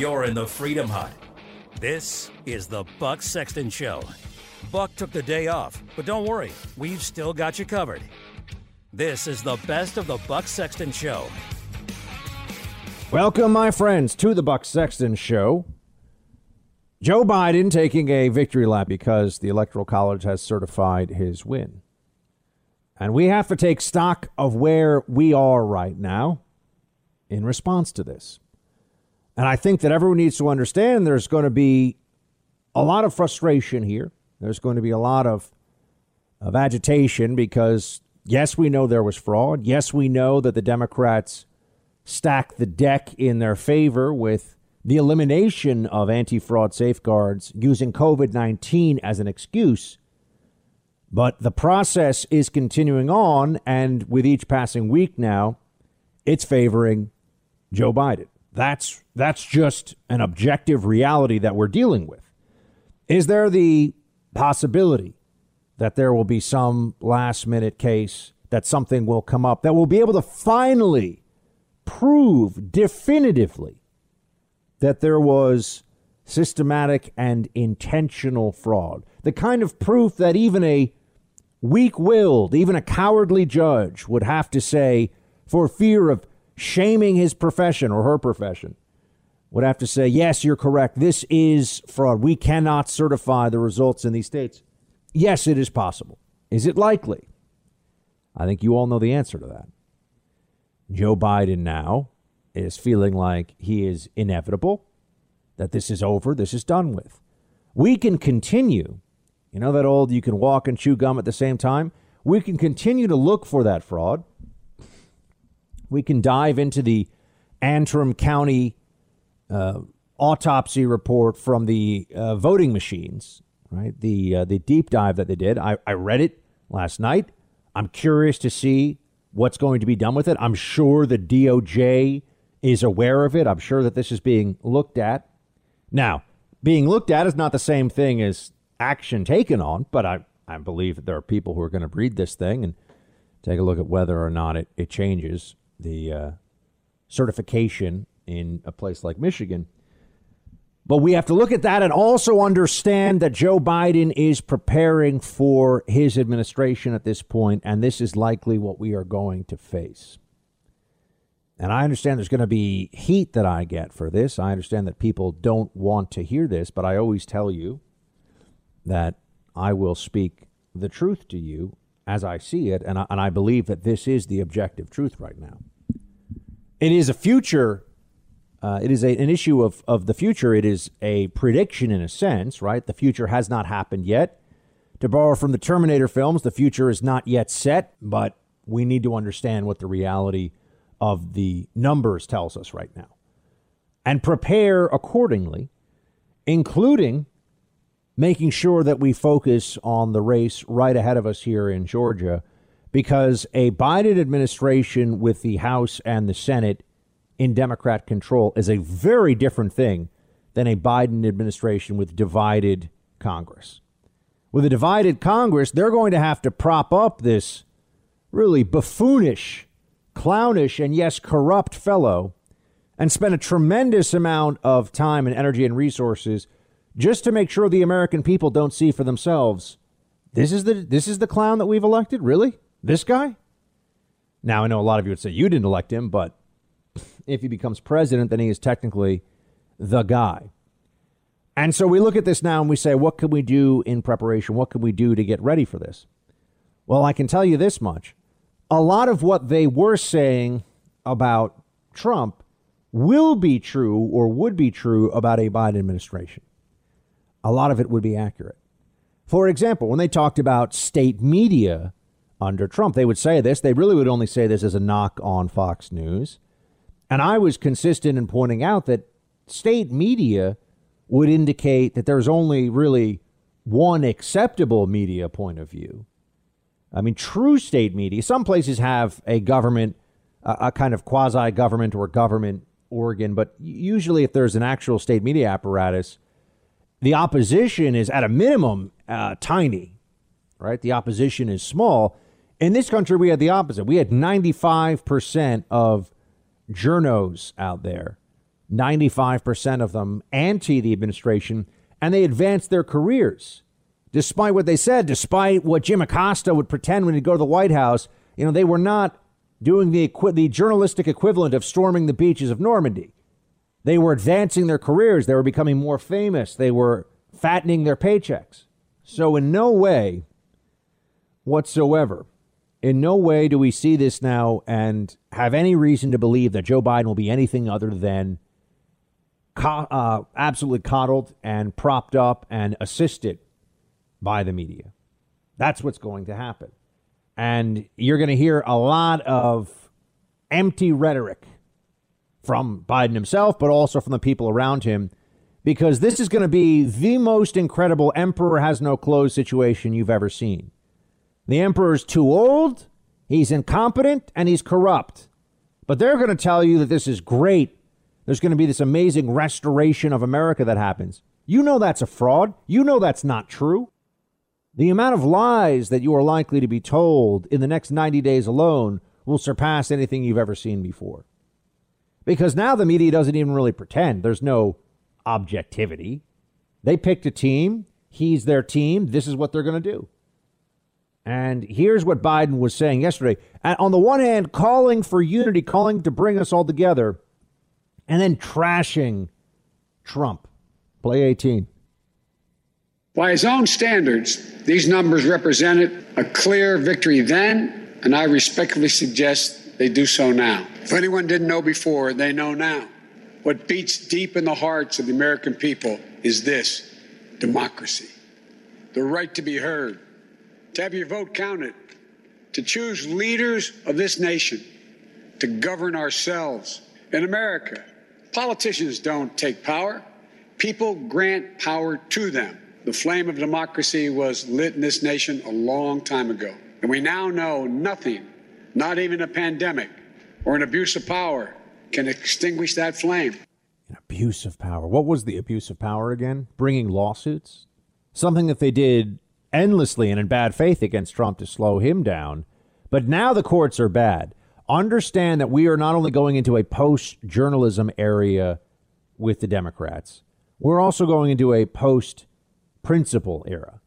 you're in the Freedom Hut. This is the Buck Sexton Show. Buck took the day off, but don't worry, we've still got you covered. This is the best of the Buck Sexton Show. Welcome, my friends, to the Buck Sexton Show. Joe Biden taking a victory lap because the Electoral College has certified his win. And we have to take stock of where we are right now in response to this. And I think that everyone needs to understand there's going to be a lot of frustration here. There's going to be a lot of, of agitation because, yes, we know there was fraud. Yes, we know that the Democrats stacked the deck in their favor with the elimination of anti fraud safeguards using COVID 19 as an excuse. But the process is continuing on, and with each passing week now, it's favoring Joe Biden. That's that's just an objective reality that we're dealing with. Is there the possibility that there will be some last minute case that something will come up that will be able to finally prove definitively that there was systematic and intentional fraud. The kind of proof that even a weak willed, even a cowardly judge would have to say, for fear of shaming his profession or her profession, would have to say, yes, you're correct. This is fraud. We cannot certify the results in these states. Yes, it is possible. Is it likely? I think you all know the answer to that. Joe Biden now is feeling like he is inevitable, that this is over, this is done with. We can continue, you know that old you can walk and chew gum at the same time? We can continue to look for that fraud. We can dive into the Antrim County uh, autopsy report from the uh, voting machines, right? The uh, the deep dive that they did. I, I read it last night. I'm curious to see what's going to be done with it. I'm sure the DOJ is aware of it. I'm sure that this is being looked at. Now, being looked at is not the same thing as action taken on, but I, I believe that there are people who are going to read this thing and take a look at whether or not it, it changes the uh, certification in a place like Michigan. But we have to look at that and also understand that Joe Biden is preparing for his administration at this point, and this is likely what we are going to face. And I understand there's going to be heat that I get for this. I understand that people don't want to hear this, but I always tell you that I will speak the truth to you as I see it, and I, and I believe that this is the objective truth right now. It is a future uh, it is a, an issue of, of the future. It is a prediction in a sense, right? The future has not happened yet. To borrow from the Terminator films, the future is not yet set, but we need to understand what the reality of the numbers tells us right now and prepare accordingly, including making sure that we focus on the race right ahead of us here in Georgia, because a Biden administration with the House and the Senate in Democrat control is a very different thing than a Biden administration with divided Congress. With a divided Congress, they're going to have to prop up this really buffoonish, clownish, and yes, corrupt fellow and spend a tremendous amount of time and energy and resources just to make sure the American people don't see for themselves this is the this is the clown that we've elected really this guy now i know a lot of you would say you didn't elect him but if he becomes president, then he is technically the guy. And so we look at this now and we say, what can we do in preparation? What can we do to get ready for this? Well, I can tell you this much. A lot of what they were saying about Trump will be true or would be true about a Biden administration. A lot of it would be accurate. For example, when they talked about state media under Trump, they would say this. They really would only say this as a knock on Fox News. And I was consistent in pointing out that state media would indicate that there's only really one acceptable media point of view. I mean, true state media, some places have a government, a, a kind of quasi government or government organ, but usually if there's an actual state media apparatus, the opposition is at a minimum uh, tiny, right? The opposition is small. In this country, we had the opposite. We had 95% of journos out there 95% of them anti the administration, and they advanced their careers. Despite what they said, despite what Jim Acosta would pretend when he'd go to the White House, you know, they were not doing the, the journalistic equivalent of storming the beaches of Normandy. They were advancing their careers. They were becoming more famous. They were fattening their paychecks. So, in no way whatsoever, in no way do we see this now and have any reason to believe that Joe Biden will be anything other than co- uh, absolutely coddled and propped up and assisted by the media. That's what's going to happen. And you're going to hear a lot of empty rhetoric from Biden himself, but also from the people around him, because this is going to be the most incredible emperor has no clothes situation you've ever seen. The emperor's too old, he's incompetent, and he's corrupt. But they're going to tell you that this is great. There's going to be this amazing restoration of America that happens. You know that's a fraud. You know that's not true. The amount of lies that you are likely to be told in the next 90 days alone will surpass anything you've ever seen before. Because now the media doesn't even really pretend. There's no objectivity. They picked a team. He's their team. This is what they're going to do. And here's what Biden was saying yesterday. And on the one hand, calling for unity, calling to bring us all together, and then trashing Trump. Play 18. By his own standards, these numbers represented a clear victory then, and I respectfully suggest they do so now. If anyone didn't know before, they know now. What beats deep in the hearts of the American people is this democracy, the right to be heard, to have your vote counted, to choose leaders of this nation, to govern ourselves. In America, politicians don't take power, people grant power to them. The flame of democracy was lit in this nation a long time ago. And we now know nothing, not even a pandemic or an abuse of power, can extinguish that flame. An abuse of power. What was the abuse of power again? Bringing lawsuits? Something that they did endlessly and in bad faith against Trump to slow him down. But now the courts are bad. Understand that we are not only going into a post journalism area with the Democrats, we're also going into a post principle era.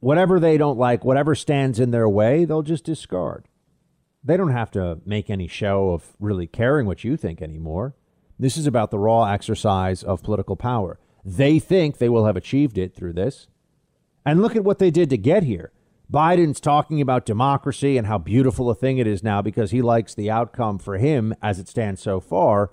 Whatever they don't like, whatever stands in their way, they'll just discard. They don't have to make any show of really caring what you think anymore. This is about the raw exercise of political power. They think they will have achieved it through this. And look at what they did to get here. Biden's talking about democracy and how beautiful a thing it is now because he likes the outcome for him as it stands so far.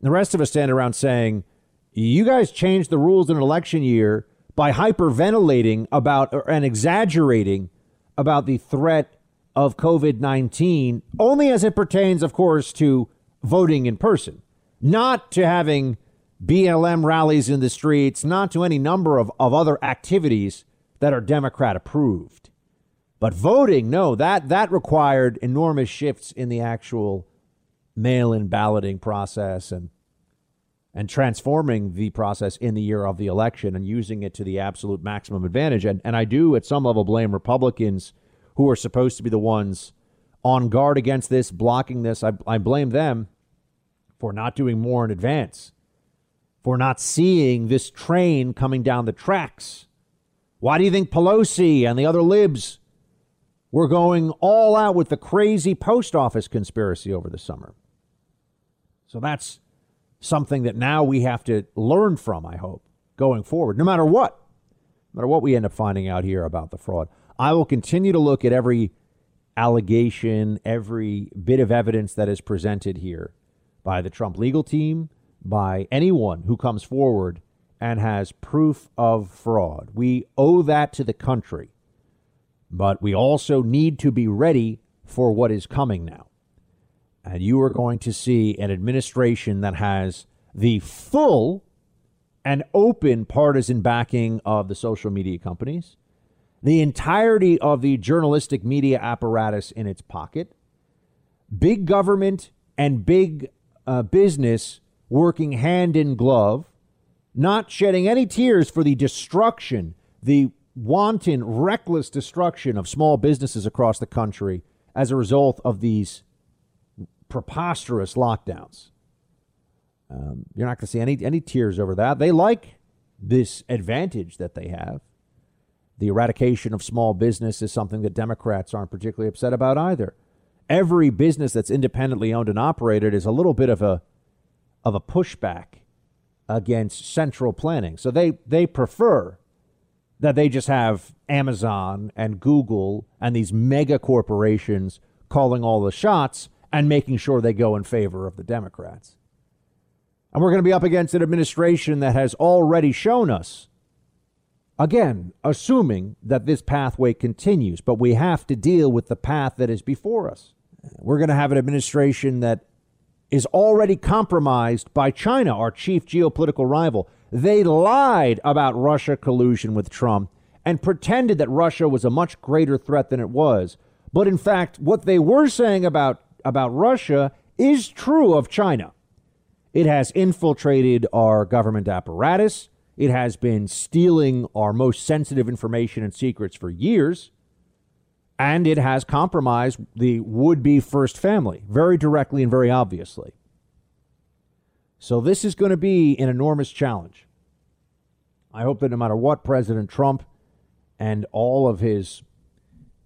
The rest of us stand around saying, You guys changed the rules in an election year by hyperventilating about and exaggerating about the threat of COVID 19, only as it pertains, of course, to voting in person, not to having BLM rallies in the streets, not to any number of, of other activities that are Democrat approved. But voting, no, that, that required enormous shifts in the actual mail in balloting process and and transforming the process in the year of the election and using it to the absolute maximum advantage. And, and I do, at some level, blame Republicans who are supposed to be the ones on guard against this, blocking this. I, I blame them for not doing more in advance, for not seeing this train coming down the tracks. Why do you think Pelosi and the other libs were going all out with the crazy post office conspiracy over the summer? So that's something that now we have to learn from, I hope, going forward, no matter what. No matter what we end up finding out here about the fraud. I will continue to look at every allegation, every bit of evidence that is presented here by the Trump legal team, by anyone who comes forward and has proof of fraud. We owe that to the country. But we also need to be ready for what is coming now and you are going to see an administration that has the full and open partisan backing of the social media companies, the entirety of the journalistic media apparatus in its pocket, big government and big uh, business working hand in glove, not shedding any tears for the destruction, the wanton, reckless destruction of small businesses across the country as a result of these preposterous lockdowns. Um, you're not going to see any any tears over that. They like this advantage that they have. The eradication of small business is something that Democrats aren't particularly upset about either. Every business that's independently owned and operated is a little bit of a of a pushback against central planning. So they they prefer that they just have Amazon and Google and these mega corporations calling all the shots and making sure they go in favor of the Democrats. And we're going to be up against an administration that has already shown us, again, assuming that this pathway continues, but we have to deal with the path that is before us. We're going to have an administration that is already compromised by China, our chief geopolitical rival. They lied about Russia collusion with Trump and pretended that Russia was a much greater threat than it was. But in fact, what they were saying about, about Russia is true of China. It has infiltrated our government apparatus. It has been stealing our most sensitive information and secrets for years. And it has compromised the would be first family very directly and very obviously. So this is going to be an enormous challenge. I hope that no matter what President Trump and all of his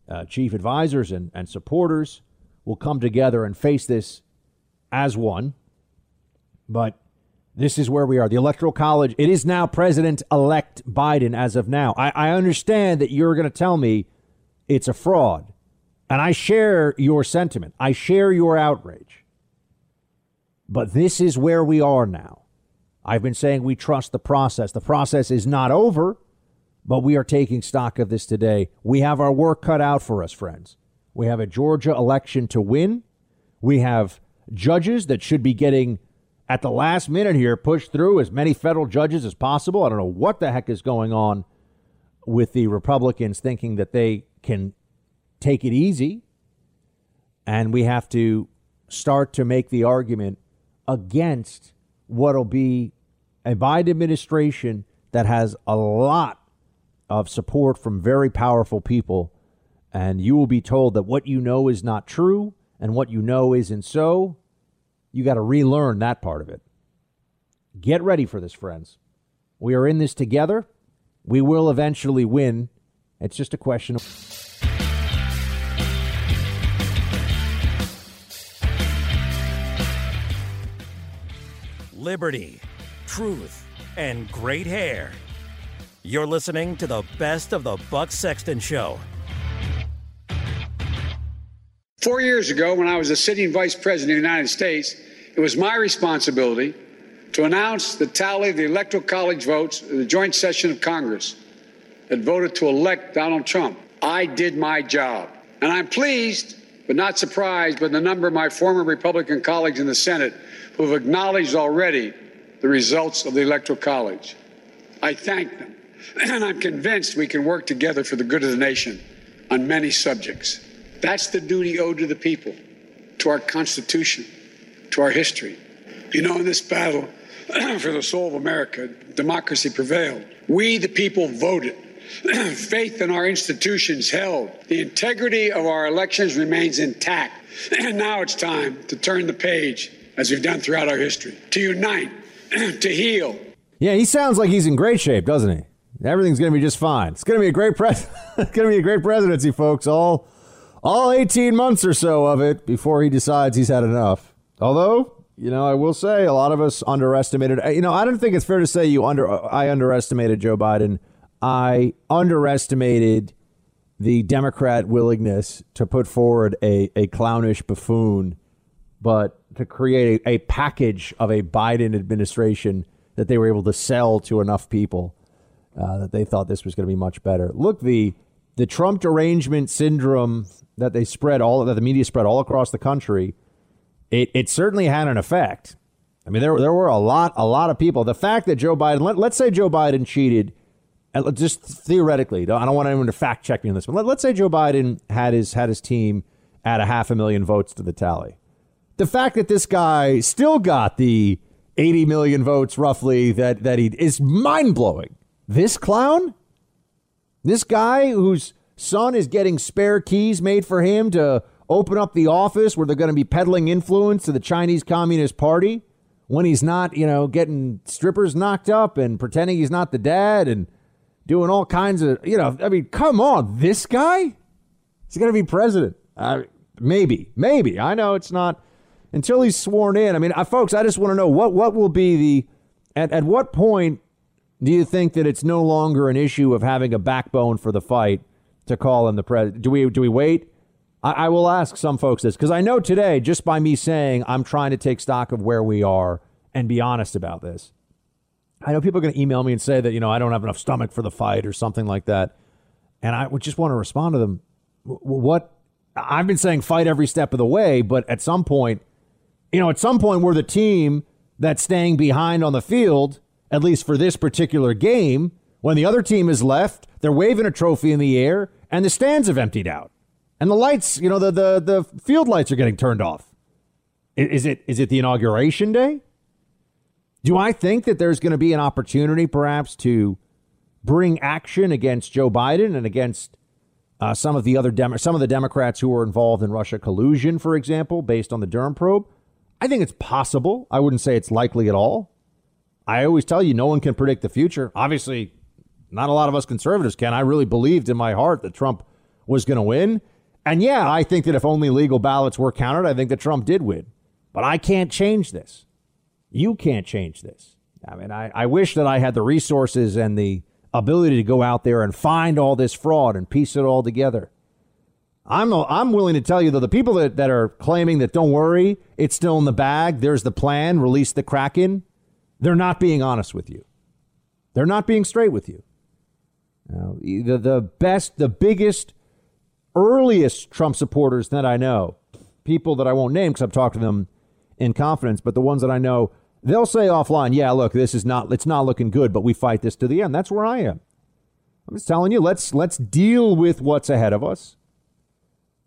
uh, chief advisors and, and supporters will come together and face this as one. But this is where we are. The Electoral College, it is now President elect Biden as of now. I, I understand that you're going to tell me it's a fraud. And I share your sentiment, I share your outrage. But this is where we are now. I've been saying we trust the process. The process is not over, but we are taking stock of this today. We have our work cut out for us, friends. We have a Georgia election to win. We have judges that should be getting at the last minute here push through as many federal judges as possible. I don't know what the heck is going on with the Republicans thinking that they can take it easy. And we have to start to make the argument against what'll be a Biden administration that has a lot of support from very powerful people. And you will be told that what you know is not true and what you know isn't so. You got to relearn that part of it. Get ready for this, friends. We are in this together. We will eventually win. It's just a question of. liberty, truth, and great hair. You're listening to the best of the Buck Sexton Show. Four years ago, when I was the sitting vice president of the United States, it was my responsibility to announce the tally of the Electoral College votes in the joint session of Congress that voted to elect Donald Trump. I did my job. And I'm pleased, but not surprised, by the number of my former Republican colleagues in the Senate who have acknowledged already the results of the Electoral College. I thank them, and I'm convinced we can work together for the good of the nation on many subjects. That's the duty owed to the people, to our Constitution, to our history. You know, in this battle for the soul of America, democracy prevailed. We, the people, voted. Faith in our institutions held. The integrity of our elections remains intact. And now it's time to turn the page as we've done throughout our history, to unite, to heal. Yeah, he sounds like he's in great shape, doesn't he? Everything's going to be just fine. It's going to be a great pres- it's going to be a great presidency, folks. All all 18 months or so of it before he decides he's had enough. Although, you know, I will say a lot of us underestimated. You know, I don't think it's fair to say you under I underestimated Joe Biden. I underestimated the Democrat willingness to put forward a, a clownish buffoon but to create a, a package of a Biden administration that they were able to sell to enough people uh, that they thought this was going to be much better. Look, the the Trump derangement syndrome that they spread all that the media spread all across the country, it it certainly had an effect. I mean, there there were a lot a lot of people. The fact that Joe Biden, let, let's say Joe Biden cheated, just theoretically, I don't want anyone to fact check me on this, but let, let's say Joe Biden had his had his team add a half a million votes to the tally the fact that this guy still got the 80 million votes roughly that, that he is mind blowing. This clown, this guy whose son is getting spare keys made for him to open up the office where they're going to be peddling influence to the Chinese Communist Party, when he's not, you know, getting strippers knocked up and pretending he's not the dad and doing all kinds of, you know, I mean, come on, this guy? He's going to be president. Maybe, maybe. I know it's not until he's sworn in. I mean, uh, folks, I just want to know what what will be the at at what point do you think that it's no longer an issue of having a backbone for the fight to call him the president? Do we do we wait? I, I will ask some folks this because I know today, just by me saying I'm trying to take stock of where we are and be honest about this. I know people are going to email me and say that you know I don't have enough stomach for the fight or something like that, and I would just want to respond to them. What I've been saying, fight every step of the way, but at some point, you know, at some point, we're the team that's staying behind on the field, at least for this particular game. When the other team is left, they're waving a trophy in the air, and the stands have emptied out and the lights, you know, the the the field lights are getting turned off. Is it is it the inauguration day? Do I think that there's going to be an opportunity, perhaps, to bring action against Joe Biden and against uh, some of the other Dem- some of the Democrats who were involved in Russia collusion, for example, based on the Durham probe? I think it's possible. I wouldn't say it's likely at all. I always tell you, no one can predict the future. Obviously, not a lot of us conservatives can. I really believed in my heart that Trump was going to win. And yeah, I think that if only legal ballots were counted, I think that Trump did win. But I can't change this. You can't change this. I mean, I, I wish that I had the resources and the ability to go out there and find all this fraud and piece it all together. I'm, I'm willing to tell you, though, the people that, that are claiming that don't worry, it's still in the bag, there's the plan, release the Kraken, they're not being honest with you. They're not being straight with you. Now, the, the best, the biggest earliest Trump supporters that I know, people that I won't name because I've talked to them in confidence, but the ones that I know, they'll say offline, yeah, look, this is not, it's not looking good, but we fight this to the end. That's where I am. I'm just telling you, let's, let's deal with what's ahead of us.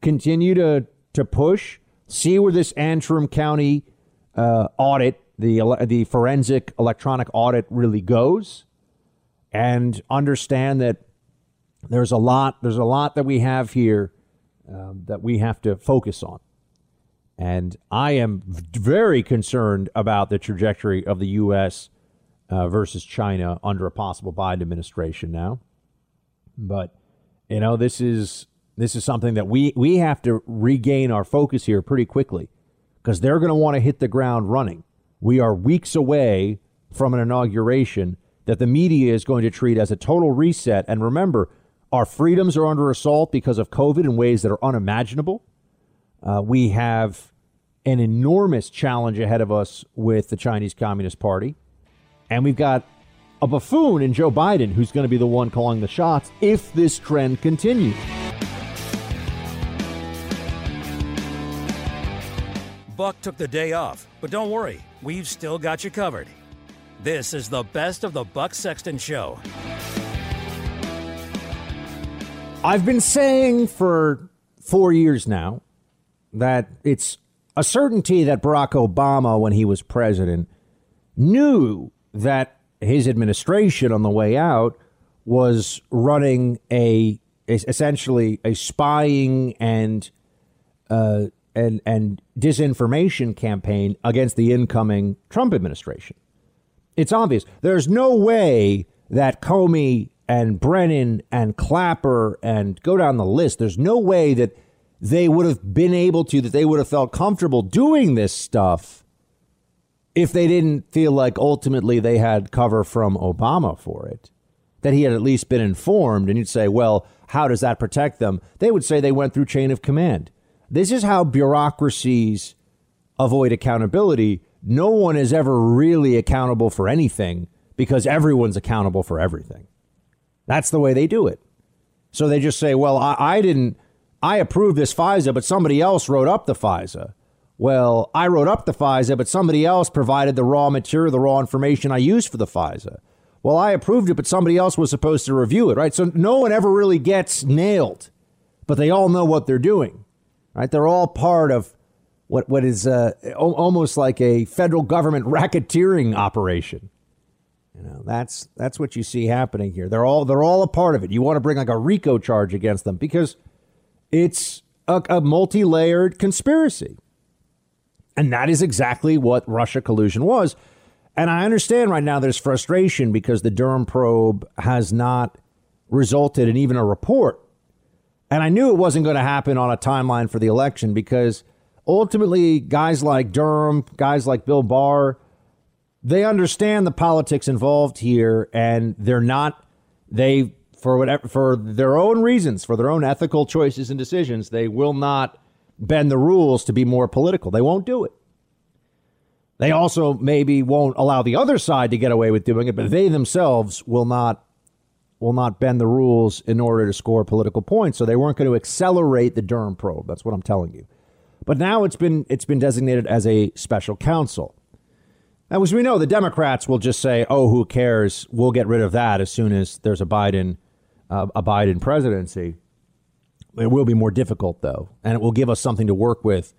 Continue to, to push, see where this Antrim County uh, audit, the, the forensic electronic audit really goes, and understand that there's a lot. There's a lot that we have here um, that we have to focus on, and I am very concerned about the trajectory of the U.S. Uh, versus China under a possible Biden administration now. But you know, this is this is something that we we have to regain our focus here pretty quickly because they're going to want to hit the ground running. We are weeks away from an inauguration that the media is going to treat as a total reset. And remember, our freedoms are under assault because of COVID in ways that are unimaginable. Uh, we have an enormous challenge ahead of us with the Chinese Communist Party. And we've got a buffoon in Joe Biden who's going to be the one calling the shots if this trend continues. Buck took the day off, but don't worry, we've still got you covered. This is the best of the Buck Sexton Show. I've been saying for four years now that it's a certainty that Barack Obama, when he was president, knew that his administration on the way out was running a essentially a spying and uh, and and disinformation campaign against the incoming Trump administration. It's obvious. There's no way that Comey and Brennan and Clapper and go down the list. There's no way that they would have been able to, that they would have felt comfortable doing this stuff if they didn't feel like ultimately they had cover from Obama for it. That he had at least been informed. And you'd say, well, how does that protect them? They would say they went through chain of command. This is how bureaucracies avoid accountability. No one is ever really accountable for anything because everyone's accountable for everything. That's the way they do it. So they just say, well, I, I didn't, I approved this FISA, but somebody else wrote up the FISA. Well, I wrote up the FISA, but somebody else provided the raw material, the raw information I used for the FISA. Well, I approved it, but somebody else was supposed to review it, right? So no one ever really gets nailed, but they all know what they're doing, right? They're all part of what what is uh, almost like a federal government racketeering operation. You know, that's that's what you see happening here. They're all they're all a part of it. You want to bring like a RICO charge against them because it's a, a multi-layered conspiracy. And that is exactly what Russia collusion was. And I understand right now there's frustration because the Durham probe has not resulted in even a report. And I knew it wasn't going to happen on a timeline for the election because ultimately, guys like Durham, guys like Bill Barr, they understand the politics involved here and they're not, they, for whatever, for their own reasons, for their own ethical choices and decisions, they will not bend the rules to be more political. They won't do it. They also maybe won't allow the other side to get away with doing it, but they themselves will not will not bend the rules in order to score political points. So they weren't going to accelerate the Durham probe. That's what I'm telling you. But now it's been it's been designated as a special counsel. Now, as we know, the Democrats will just say, "Oh, who cares? We'll get rid of that as soon as there's a Biden uh, a Biden presidency." It will be more difficult, though, and it will give us something to work with,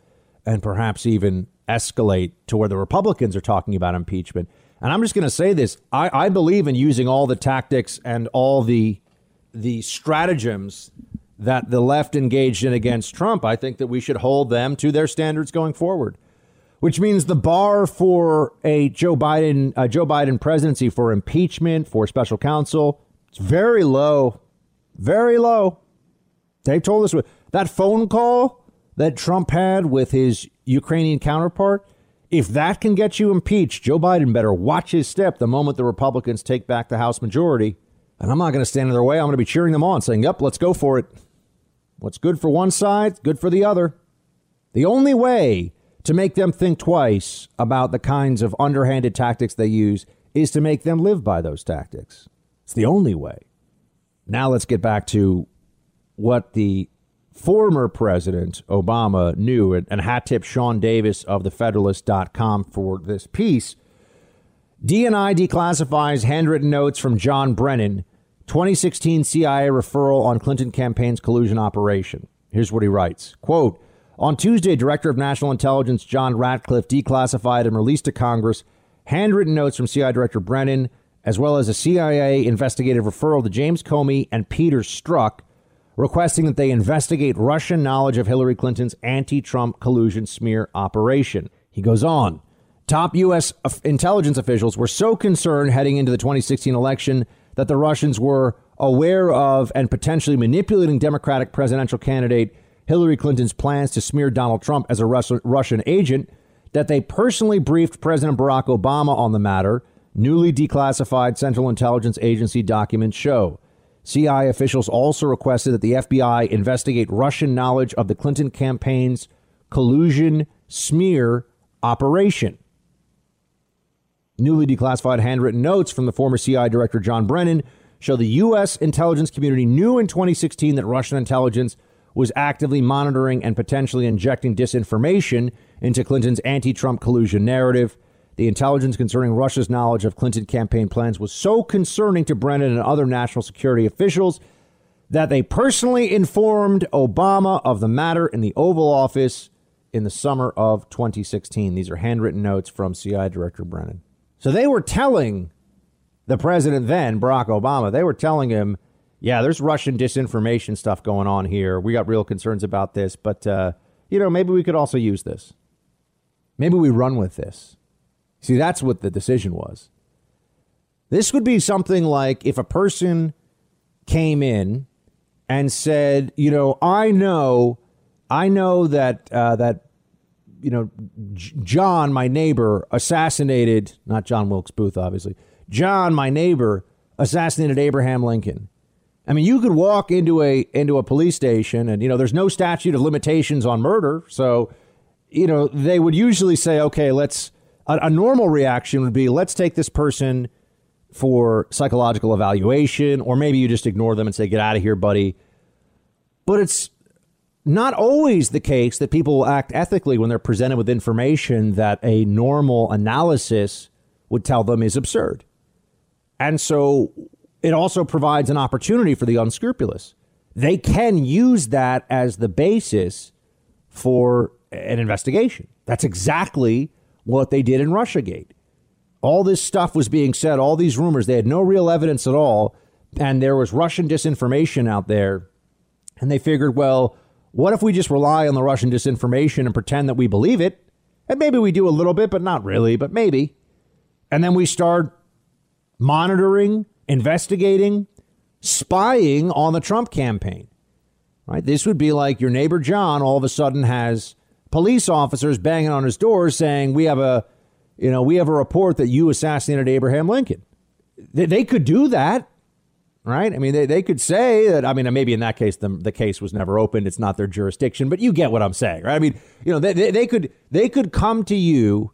and perhaps even escalate to where the Republicans are talking about impeachment. And I'm just going to say this: I, I believe in using all the tactics and all the the stratagems that the left engaged in against Trump. I think that we should hold them to their standards going forward, which means the bar for a Joe Biden uh, Joe Biden presidency for impeachment for special counsel it's very low, very low. They told us that phone call that Trump had with his Ukrainian counterpart. If that can get you impeached, Joe Biden better watch his step the moment the Republicans take back the House majority. And I'm not going to stand in their way. I'm going to be cheering them on, saying, Yep, let's go for it. What's good for one side, good for the other. The only way to make them think twice about the kinds of underhanded tactics they use is to make them live by those tactics. It's the only way. Now let's get back to what the former President Obama knew, and, and hat tip Sean Davis of the Federalist.com for this piece. DNI declassifies handwritten notes from John Brennan, 2016 CIA referral on Clinton campaign's collusion operation. Here's what he writes quote, on Tuesday, Director of National Intelligence John Ratcliffe declassified and released to Congress handwritten notes from CIA Director Brennan, as well as a CIA investigative referral to James Comey and Peter Strzok, requesting that they investigate Russian knowledge of Hillary Clinton's anti Trump collusion smear operation. He goes on. Top U.S. intelligence officials were so concerned heading into the 2016 election that the Russians were aware of and potentially manipulating Democratic presidential candidate Hillary Clinton's plans to smear Donald Trump as a Russian agent that they personally briefed President Barack Obama on the matter, newly declassified Central Intelligence Agency documents show. CIA officials also requested that the FBI investigate Russian knowledge of the Clinton campaign's collusion smear operation. Newly declassified handwritten notes from the former CIA director John Brennan show the U.S. intelligence community knew in 2016 that Russian intelligence was actively monitoring and potentially injecting disinformation into Clinton's anti Trump collusion narrative. The intelligence concerning Russia's knowledge of Clinton campaign plans was so concerning to Brennan and other national security officials that they personally informed Obama of the matter in the Oval Office in the summer of 2016. These are handwritten notes from CIA Director Brennan. So they were telling the president then, Barack Obama, they were telling him, yeah, there's Russian disinformation stuff going on here. We got real concerns about this, but, uh, you know, maybe we could also use this. Maybe we run with this. See, that's what the decision was. This would be something like if a person came in and said, you know, I know, I know that uh, that you know, John, my neighbor, assassinated not John Wilkes Booth, obviously. John, my neighbor, assassinated Abraham Lincoln. I mean, you could walk into a into a police station, and you know, there's no statute of limitations on murder, so you know they would usually say, okay, let's a, a normal reaction would be let's take this person for psychological evaluation, or maybe you just ignore them and say, get out of here, buddy. But it's not always the case that people will act ethically when they're presented with information that a normal analysis would tell them is absurd. And so it also provides an opportunity for the unscrupulous. They can use that as the basis for an investigation. That's exactly what they did in Russiagate. All this stuff was being said, all these rumors, they had no real evidence at all. And there was Russian disinformation out there. And they figured, well, what if we just rely on the Russian disinformation and pretend that we believe it? And maybe we do a little bit, but not really, but maybe. And then we start monitoring, investigating, spying on the Trump campaign. Right? This would be like your neighbor John all of a sudden has police officers banging on his door saying, "We have a, you know, we have a report that you assassinated Abraham Lincoln." They, they could do that right? I mean, they, they could say that. I mean, maybe in that case, the, the case was never opened. It's not their jurisdiction, but you get what I'm saying, right? I mean, you know, they, they, they could they could come to you,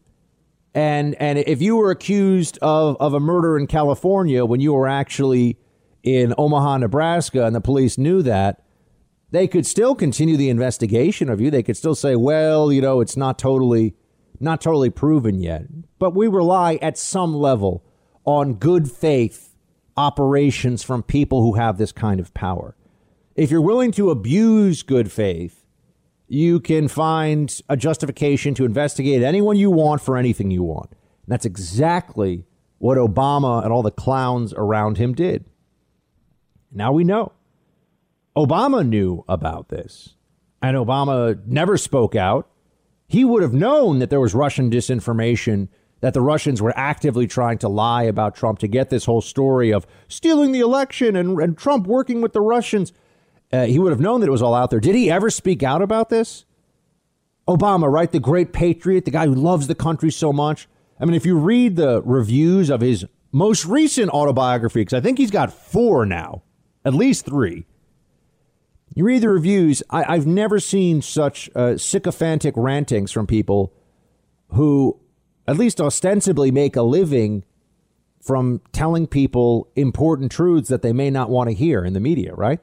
and and if you were accused of of a murder in California when you were actually in Omaha, Nebraska, and the police knew that. They could still continue the investigation of you. They could still say, well, you know, it's not totally not totally proven yet. But we rely at some level on good faith operations from people who have this kind of power. If you're willing to abuse good faith, you can find a justification to investigate anyone you want for anything you want. And that's exactly what Obama and all the clowns around him did. Now we know. Obama knew about this, and Obama never spoke out. He would have known that there was Russian disinformation that the Russians were actively trying to lie about Trump to get this whole story of stealing the election and, and Trump working with the Russians. Uh, he would have known that it was all out there. Did he ever speak out about this? Obama, right? The great patriot, the guy who loves the country so much. I mean, if you read the reviews of his most recent autobiography, because I think he's got four now, at least three. You read the reviews, I, have never seen such uh, sycophantic rantings from people who at least ostensibly make a living from telling people important truths that they may not want to hear in the media, right?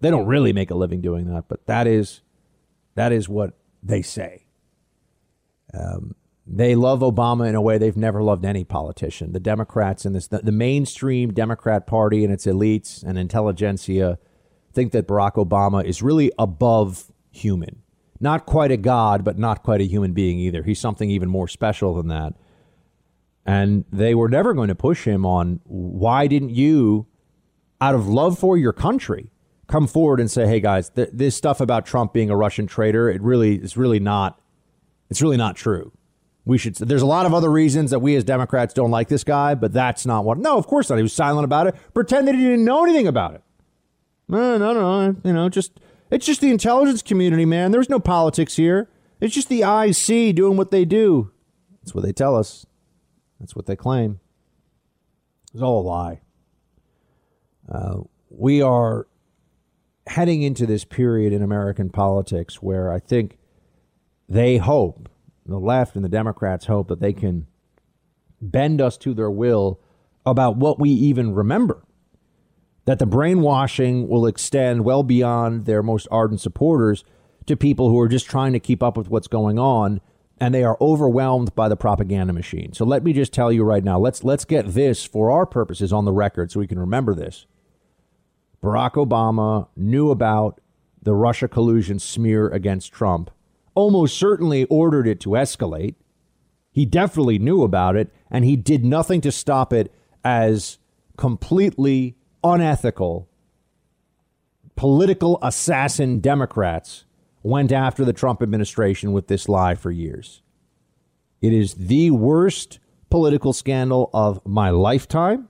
They don't really make a living doing that, but that is that is what they say. Um, they love Obama in a way they've never loved any politician. The Democrats and this, the, the mainstream Democrat Party and its elites and intelligentsia think that Barack Obama is really above human not quite a god, but not quite a human being either. He's something even more special than that. And they were never going to push him on why didn't you, out of love for your country, come forward and say, "Hey guys, th- this stuff about Trump being a Russian traitor, it really is really not, it's really not true." We should. There's a lot of other reasons that we as Democrats don't like this guy, but that's not one. No, of course not. He was silent about it. Pretend that he didn't know anything about it. No, no, no. You know, just it's just the intelligence community, man. There's no politics here. It's just the IC doing what they do. That's what they tell us. That's what they claim. It's all a lie. Uh, we are heading into this period in American politics where I think they hope, the left and the Democrats hope that they can bend us to their will about what we even remember that the brainwashing will extend well beyond their most ardent supporters to people who are just trying to keep up with what's going on and they are overwhelmed by the propaganda machine. So let me just tell you right now, let's let's get this for our purposes on the record so we can remember this. Barack Obama knew about the Russia collusion smear against Trump, almost certainly ordered it to escalate. He definitely knew about it and he did nothing to stop it as completely unethical, political assassin Democrats went after the Trump administration with this lie for years. It is the worst political scandal of my lifetime.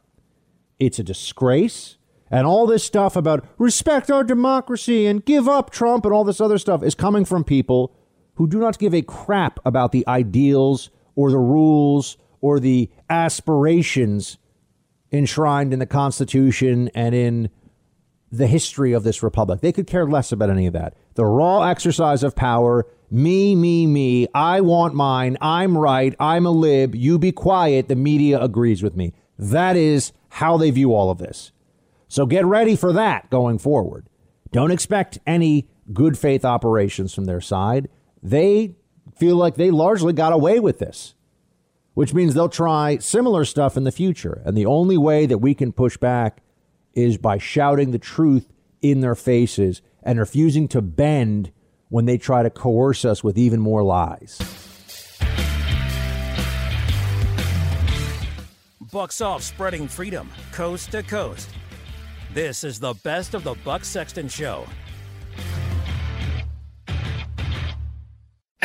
It's a disgrace. And all this stuff about respect our democracy and give up Trump and all this other stuff is coming from people who do not give a crap about the ideals or the rules or the aspirations enshrined in the Constitution and in the history of this republic. They could care less about any of that. The raw exercise of power, me, me, me, I want mine, I'm right, I'm a lib, you be quiet, the media agrees with me. That is how they view all of this. So get ready for that going forward. Don't expect any good faith operations from their side. They feel like they largely got away with this which means they'll try similar stuff in the future. And the only way that we can push back is by shouting the truth in their faces and refusing to bend when they try to coerce us with even more lies. Bucks off spreading freedom coast to coast. This is the best of the Buck Sexton Show.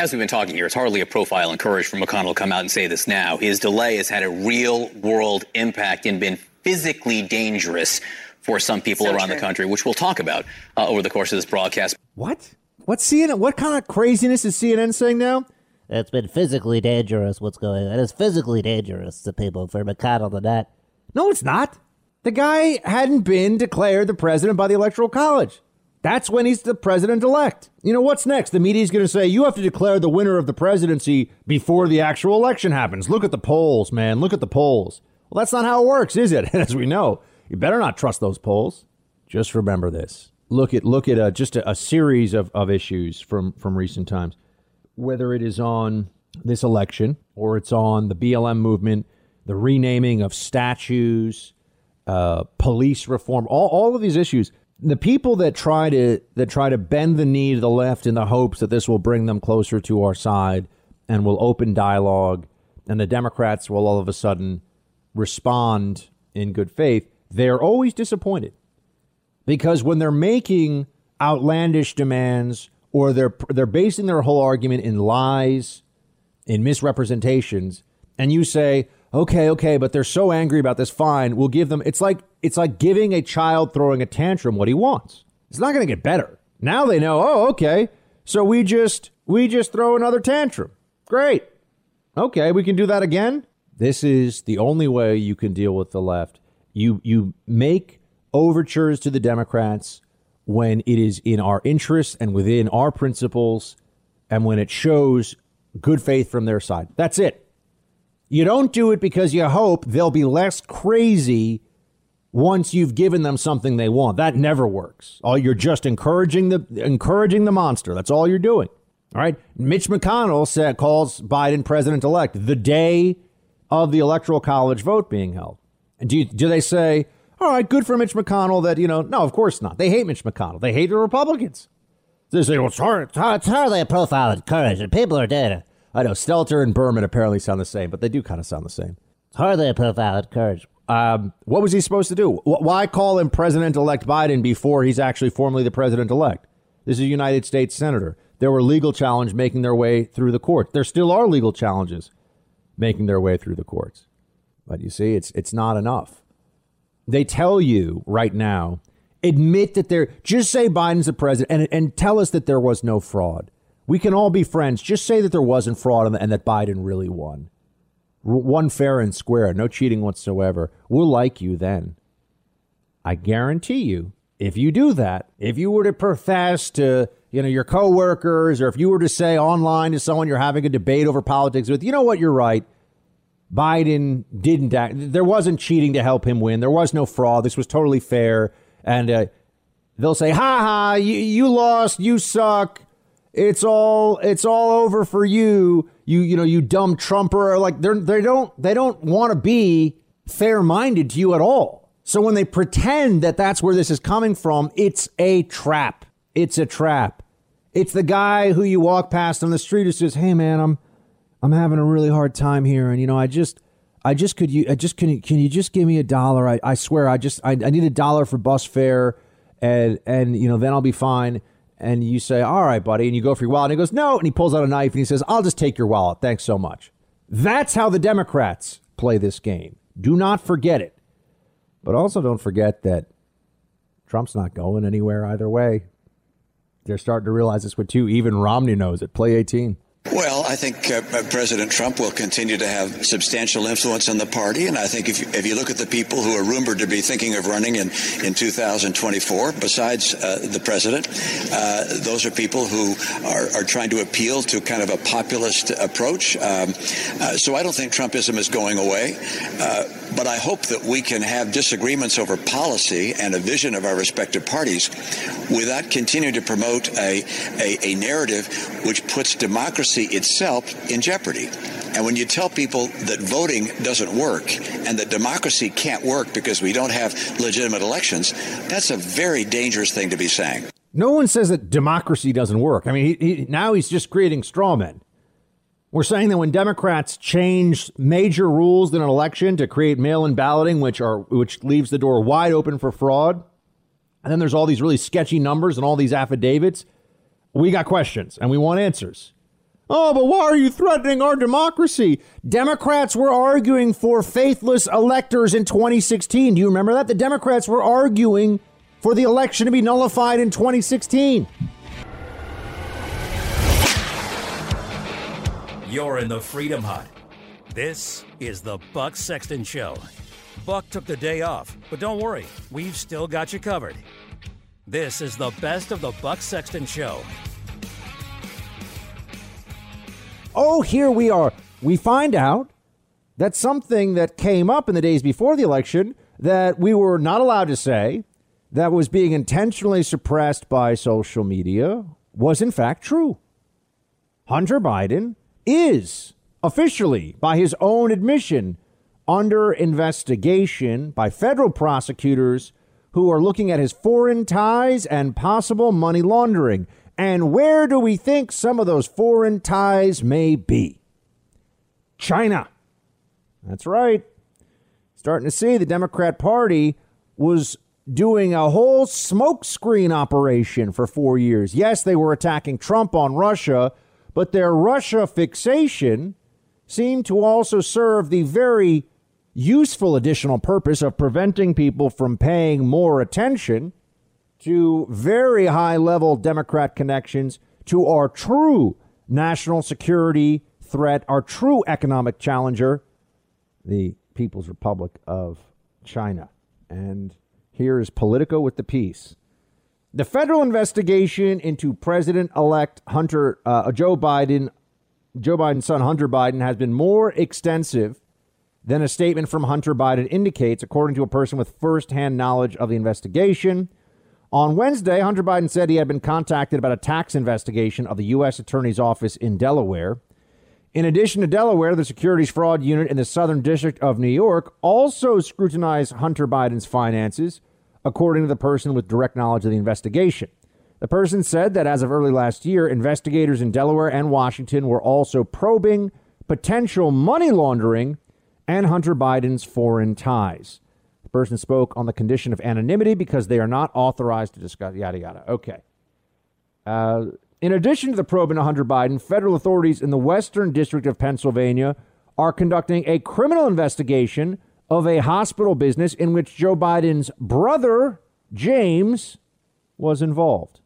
As we've been talking here, it's hardly a profile in courage for McConnell to come out and say this now. His delay has had a real world impact and been physically dangerous for some people so around true. the country, which we'll talk about uh, over the course of this broadcast. What? What CNN? What kind of craziness is CNN saying now? It's been physically dangerous. What's going on? It's physically dangerous to people for McConnell to that. No, it's not. The guy hadn't been declared the president by the Electoral College. That's when he's the president elect. You know, what's next? The media's going to say, you have to declare the winner of the presidency before the actual election happens. Look at the polls, man. Look at the polls. Well, that's not how it works, is it? As we know, you better not trust those polls. Just remember this. Look at look at a, just a, a series of, of issues from, from recent times. Whether it is on this election or it's on the BLM movement, the renaming of statues, uh, police reform, all, all of these issues the people that try to that try to bend the knee to the left in the hopes that this will bring them closer to our side and will open dialogue and the democrats will all of a sudden respond in good faith they're always disappointed. Because when they're making outlandish demands or they're they're basing their whole argument in lies in misrepresentations and you say okay, okay, but they're so angry about this. Fine, we'll give them. It's like it's like giving a child throwing a tantrum what he wants. It's not going to get better. Now they know. Oh, okay. So we just we just throw another tantrum. Great. Okay, we can do that again. This is the only way you can deal with the left. You you make overtures to the Democrats when it is in our interests and within our principles and when it shows good faith from their side. That's it. You don't do it because you hope they'll be less crazy once you've given them something they want. That never works. All you're just encouraging the encouraging the monster. That's all you're doing. All right. Mitch McConnell said, calls Biden president elect the day of the electoral college vote being held. And do you, do they say, all right, good for Mitch McConnell that, you know, no, of course not. They hate Mitch McConnell. They hate the Republicans. They say, well, it's, hard, it's hardly a profile of courage, and people are dead. I know Stelter and Berman apparently sound the same, but they do kind of sound the same. It's hardly a profound courage. Um, what was he supposed to do? Why call him President elect Biden before he's actually formally the president elect? This is a United States senator. There were legal challenges making their way through the court. There still are legal challenges making their way through the courts. But you see, it's it's not enough. They tell you right now, admit that they're just say Biden's the president and, and tell us that there was no fraud. We can all be friends. Just say that there wasn't fraud and that Biden really won. Won fair and square, no cheating whatsoever. We'll like you then. I guarantee you, if you do that, if you were to profess to, you know, your coworkers, or if you were to say online to someone you're having a debate over politics with, you know what, you're right. Biden didn't act. There wasn't cheating to help him win. There was no fraud. This was totally fair. And uh, they'll say, ha ha, you, you lost. You suck it's all it's all over for you you you know you dumb trumper. Like they're they don't they don't want to be fair-minded to you at all. So when they pretend that that's where this is coming from it's a trap. It's a trap. It's the guy who you walk past on the street who says hey man i'm i'm having a really hard time here and you know i just i just could you i just can you can you just give me a dollar? I, I swear i just I, I need a dollar for bus fare and and you know then i'll be fine and you say, All right, buddy, and you go for your wallet, and he goes, No, and he pulls out a knife and he says, I'll just take your wallet. Thanks so much. That's how the Democrats play this game. Do not forget it. But also don't forget that Trump's not going anywhere either way. They're starting to realize this with too. Even Romney knows it. Play 18. Well, I think uh, President Trump will continue to have substantial influence in the party, and I think if you, if you look at the people who are rumored to be thinking of running in, in 2024, besides uh, the president, uh, those are people who are, are trying to appeal to kind of a populist approach. Um, uh, so I don't think Trumpism is going away, uh, but I hope that we can have disagreements over policy and a vision of our respective parties without continuing to promote a, a, a narrative which puts democracy democracy itself in jeopardy. And when you tell people that voting doesn't work and that democracy can't work because we don't have legitimate elections, that's a very dangerous thing to be saying. No one says that democracy doesn't work. I mean, he, he, now he's just creating straw men. We're saying that when Democrats change major rules in an election to create mail-in balloting, which are which leaves the door wide open for fraud, and then there's all these really sketchy numbers and all these affidavits, we got questions and we want answers. Oh, but why are you threatening our democracy? Democrats were arguing for faithless electors in 2016. Do you remember that? The Democrats were arguing for the election to be nullified in 2016. You're in the Freedom Hut. This is the Buck Sexton Show. Buck took the day off, but don't worry, we've still got you covered. This is the best of the Buck Sexton Show. Oh, here we are. We find out that something that came up in the days before the election that we were not allowed to say, that was being intentionally suppressed by social media, was in fact true. Hunter Biden is officially, by his own admission, under investigation by federal prosecutors who are looking at his foreign ties and possible money laundering. And where do we think some of those foreign ties may be? China. That's right. Starting to see the Democrat Party was doing a whole smokescreen operation for four years. Yes, they were attacking Trump on Russia, but their Russia fixation seemed to also serve the very useful additional purpose of preventing people from paying more attention to very high level Democrat connections to our true national security threat, our true economic challenger, the People's Republic of China. And here is Politico with the piece. The federal investigation into President elect Hunter uh, Joe Biden, Joe Biden's son Hunter Biden, has been more extensive than a statement from Hunter Biden indicates, according to a person with firsthand knowledge of the investigation. On Wednesday, Hunter Biden said he had been contacted about a tax investigation of the U.S. Attorney's Office in Delaware. In addition to Delaware, the Securities Fraud Unit in the Southern District of New York also scrutinized Hunter Biden's finances, according to the person with direct knowledge of the investigation. The person said that as of early last year, investigators in Delaware and Washington were also probing potential money laundering and Hunter Biden's foreign ties. The person spoke on the condition of anonymity because they are not authorized to discuss, yada, yada. Okay. Uh, in addition to the probe into Hunter Biden, federal authorities in the Western District of Pennsylvania are conducting a criminal investigation of a hospital business in which Joe Biden's brother, James, was involved.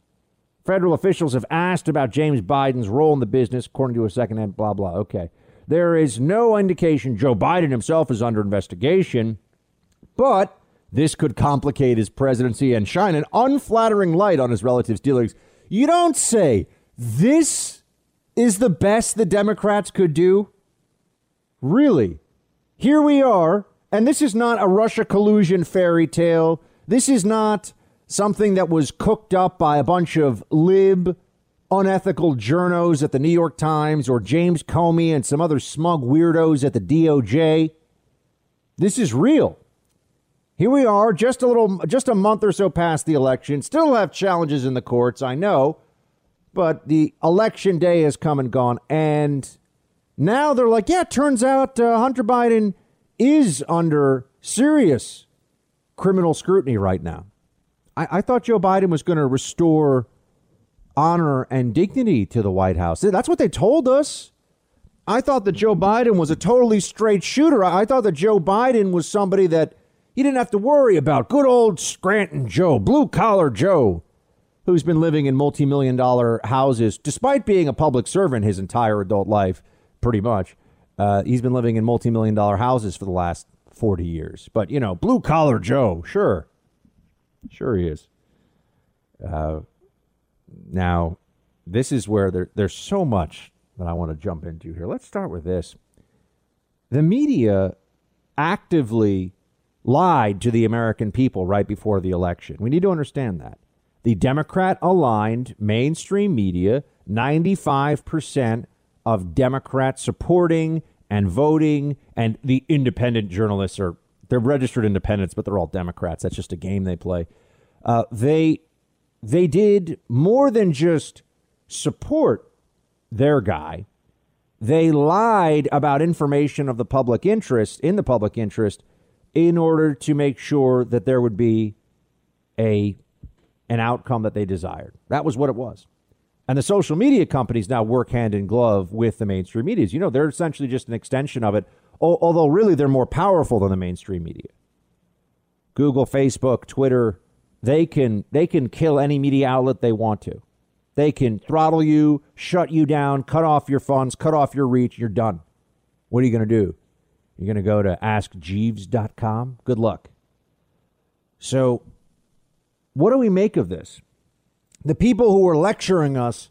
Federal officials have asked about James Biden's role in the business, according to a second-hand blah, blah. Okay. There is no indication Joe Biden himself is under investigation, but this could complicate his presidency and shine an unflattering light on his relatives' dealings. You don't say this is the best the Democrats could do? Really? Here we are, and this is not a Russia collusion fairy tale. This is not something that was cooked up by a bunch of lib unethical journos at the New York Times or James Comey and some other smug weirdos at the DOJ. This is real. Here we are, just a little, just a month or so past the election. Still have challenges in the courts, I know, but the election day has come and gone, and now they're like, yeah, it turns out uh, Hunter Biden is under serious criminal scrutiny right now. I, I thought Joe Biden was going to restore honor and dignity to the White House. That's what they told us. I thought that Joe Biden was a totally straight shooter. I thought that Joe Biden was somebody that you didn't have to worry about. Good old Scranton Joe, blue collar Joe, who's been living in multi million dollar houses despite being a public servant his entire adult life, pretty much. Uh, he's been living in multi million dollar houses for the last 40 years. But, you know, blue collar Joe, sure. Sure he is. Uh, now, this is where there, there's so much that I want to jump into here. Let's start with this. The media actively lied to the American people right before the election. We need to understand that. The Democrat aligned mainstream media, 95% of Democrats supporting and voting, and the independent journalists are they're registered independents, but they're all Democrats. That's just a game they play. Uh, they they did more than just support their guy. They lied about information of the public interest in the public interest in order to make sure that there would be a an outcome that they desired. That was what it was. And the social media companies now work hand in glove with the mainstream media. You know, they're essentially just an extension of it, although really they're more powerful than the mainstream media. Google, Facebook, Twitter, they can they can kill any media outlet they want to. They can throttle you, shut you down, cut off your funds, cut off your reach, you're done. What are you going to do? You're going to go to askjeeves.com? Good luck. So, what do we make of this? The people who were lecturing us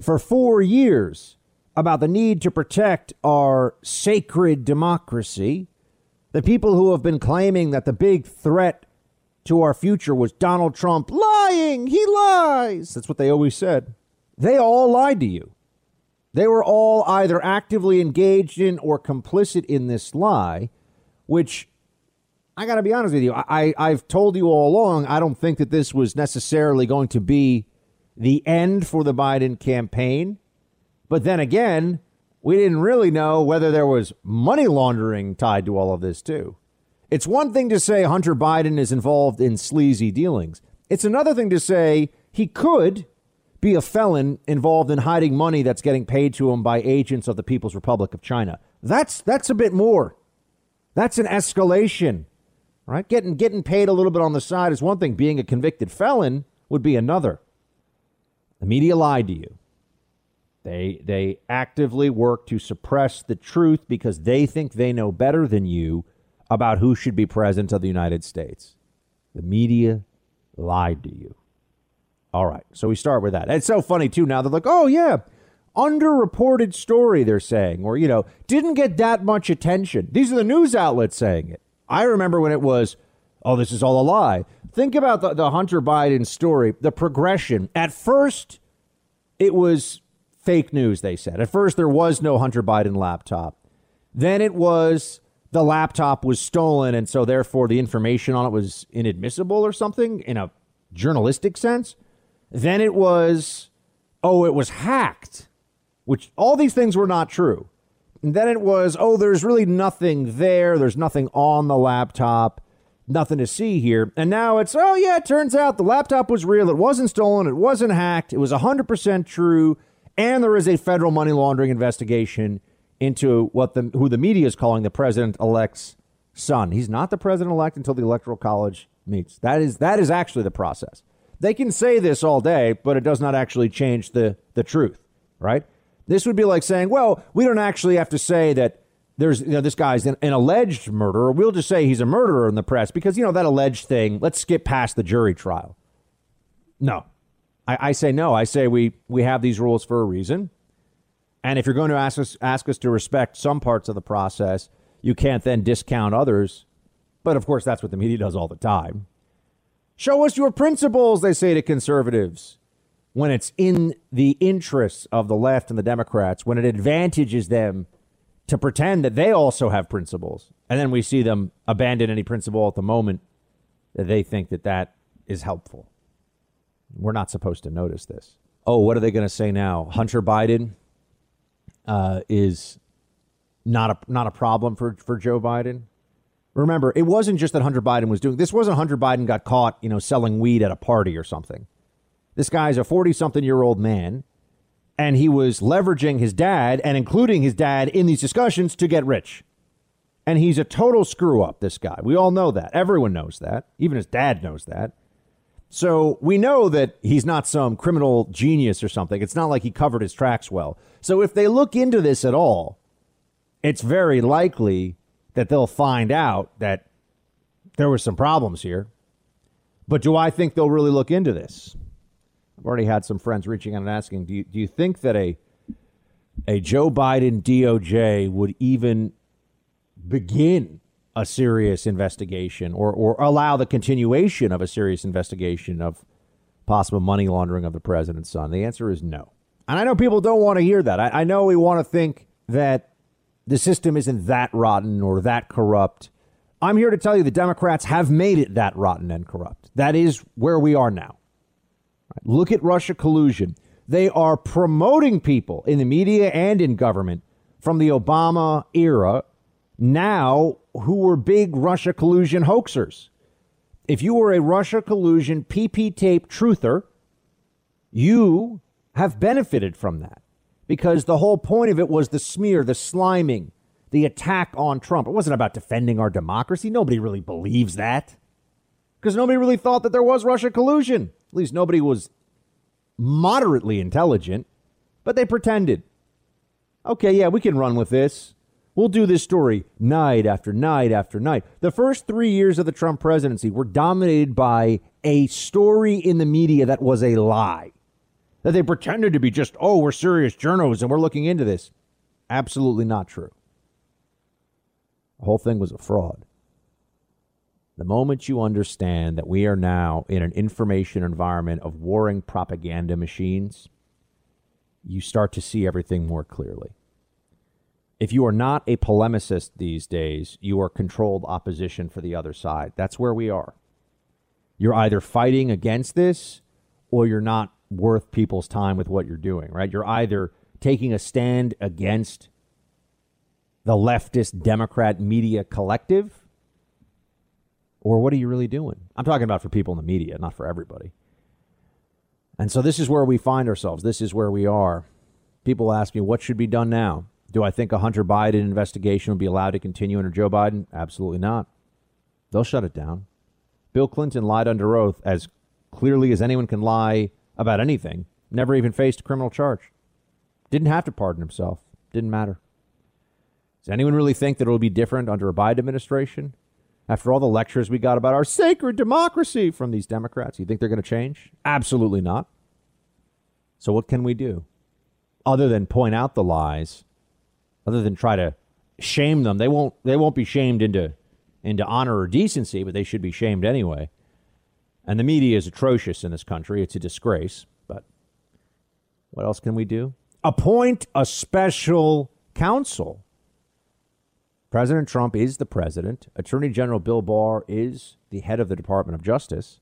for four years about the need to protect our sacred democracy, the people who have been claiming that the big threat to our future was Donald Trump lying, he lies. That's what they always said. They all lied to you. They were all either actively engaged in or complicit in this lie, which I got to be honest with you. I, I've told you all along, I don't think that this was necessarily going to be the end for the Biden campaign. But then again, we didn't really know whether there was money laundering tied to all of this, too. It's one thing to say Hunter Biden is involved in sleazy dealings, it's another thing to say he could be a felon involved in hiding money that's getting paid to him by agents of the People's Republic of China. That's that's a bit more. That's an escalation. Right? Getting getting paid a little bit on the side is one thing. Being a convicted felon would be another. The media lied to you. They they actively work to suppress the truth because they think they know better than you about who should be president of the United States. The media lied to you. All right. So we start with that. It's so funny, too. Now they're like, oh, yeah, underreported story, they're saying, or, you know, didn't get that much attention. These are the news outlets saying it. I remember when it was, oh, this is all a lie. Think about the, the Hunter Biden story, the progression. At first, it was fake news, they said. At first, there was no Hunter Biden laptop. Then it was the laptop was stolen, and so therefore the information on it was inadmissible or something in a journalistic sense. Then it was, oh, it was hacked, which all these things were not true. And then it was, oh, there's really nothing there. There's nothing on the laptop, nothing to see here. And now it's, oh, yeah, it turns out the laptop was real. It wasn't stolen. It wasn't hacked. It was 100% true. And there is a federal money laundering investigation into what the who the media is calling the president elect's son. He's not the president elect until the electoral college meets. That is that is actually the process. They can say this all day, but it does not actually change the, the truth, right? This would be like saying, well, we don't actually have to say that there's you know this guy's an, an, alleged murderer. We'll just say he's a murderer in the press because you know that alleged thing. Let's skip past the jury trial. No, I, I say no. I say we we have these rules for a reason, and if you're going to ask us ask us to respect some parts of the process, you can't then discount others. But of course, that's what the media does all the time. Show us your principles, they say to conservatives. When it's in the interests of the left and the Democrats, when it advantages them to pretend that they also have principles. And then we see them abandon any principle at the moment that they think that that is helpful. We're not supposed to notice this. Oh, what are they going to say now? Hunter Biden uh, is not a not a problem for for Joe Biden. Remember, it wasn't just that Hunter Biden was doing this wasn't Hunter Biden got caught, you know, selling weed at a party or something. This guy's a 40 something year old man, and he was leveraging his dad and including his dad in these discussions to get rich. And he's a total screw up, this guy. We all know that. Everyone knows that. Even his dad knows that. So we know that he's not some criminal genius or something. It's not like he covered his tracks well. So if they look into this at all, it's very likely that they'll find out that there were some problems here. But do I think they'll really look into this? I've already had some friends reaching out and asking, do you, do you think that a a Joe Biden DOJ would even begin a serious investigation or, or allow the continuation of a serious investigation of possible money laundering of the president's son? The answer is no. And I know people don't want to hear that. I, I know we want to think that the system isn't that rotten or that corrupt. I'm here to tell you the Democrats have made it that rotten and corrupt. That is where we are now. Look at Russia collusion. They are promoting people in the media and in government from the Obama era now who were big Russia collusion hoaxers. If you were a Russia collusion PP tape truther, you have benefited from that because the whole point of it was the smear, the sliming, the attack on Trump. It wasn't about defending our democracy. Nobody really believes that because nobody really thought that there was Russia collusion. At least nobody was moderately intelligent, but they pretended. Okay, yeah, we can run with this. We'll do this story night after night after night. The first three years of the Trump presidency were dominated by a story in the media that was a lie. That they pretended to be just, oh, we're serious journalists and we're looking into this. Absolutely not true. The whole thing was a fraud. The moment you understand that we are now in an information environment of warring propaganda machines, you start to see everything more clearly. If you are not a polemicist these days, you are controlled opposition for the other side. That's where we are. You're either fighting against this or you're not worth people's time with what you're doing, right? You're either taking a stand against the leftist Democrat media collective or what are you really doing? I'm talking about for people in the media, not for everybody. And so this is where we find ourselves. This is where we are. People ask me, what should be done now? Do I think a Hunter Biden investigation will be allowed to continue under Joe Biden? Absolutely not. They'll shut it down. Bill Clinton lied under oath as clearly as anyone can lie about anything, never even faced a criminal charge. Didn't have to pardon himself. Didn't matter. Does anyone really think that it'll be different under a Biden administration? After all the lectures we got about our sacred democracy from these Democrats, you think they're going to change? Absolutely not. So, what can we do other than point out the lies other than try to shame them. They won't they won't be shamed into into honor or decency, but they should be shamed anyway. And the media is atrocious in this country. It's a disgrace. But what else can we do? Appoint a special counsel. President Trump is the president. Attorney General Bill Barr is the head of the Department of Justice.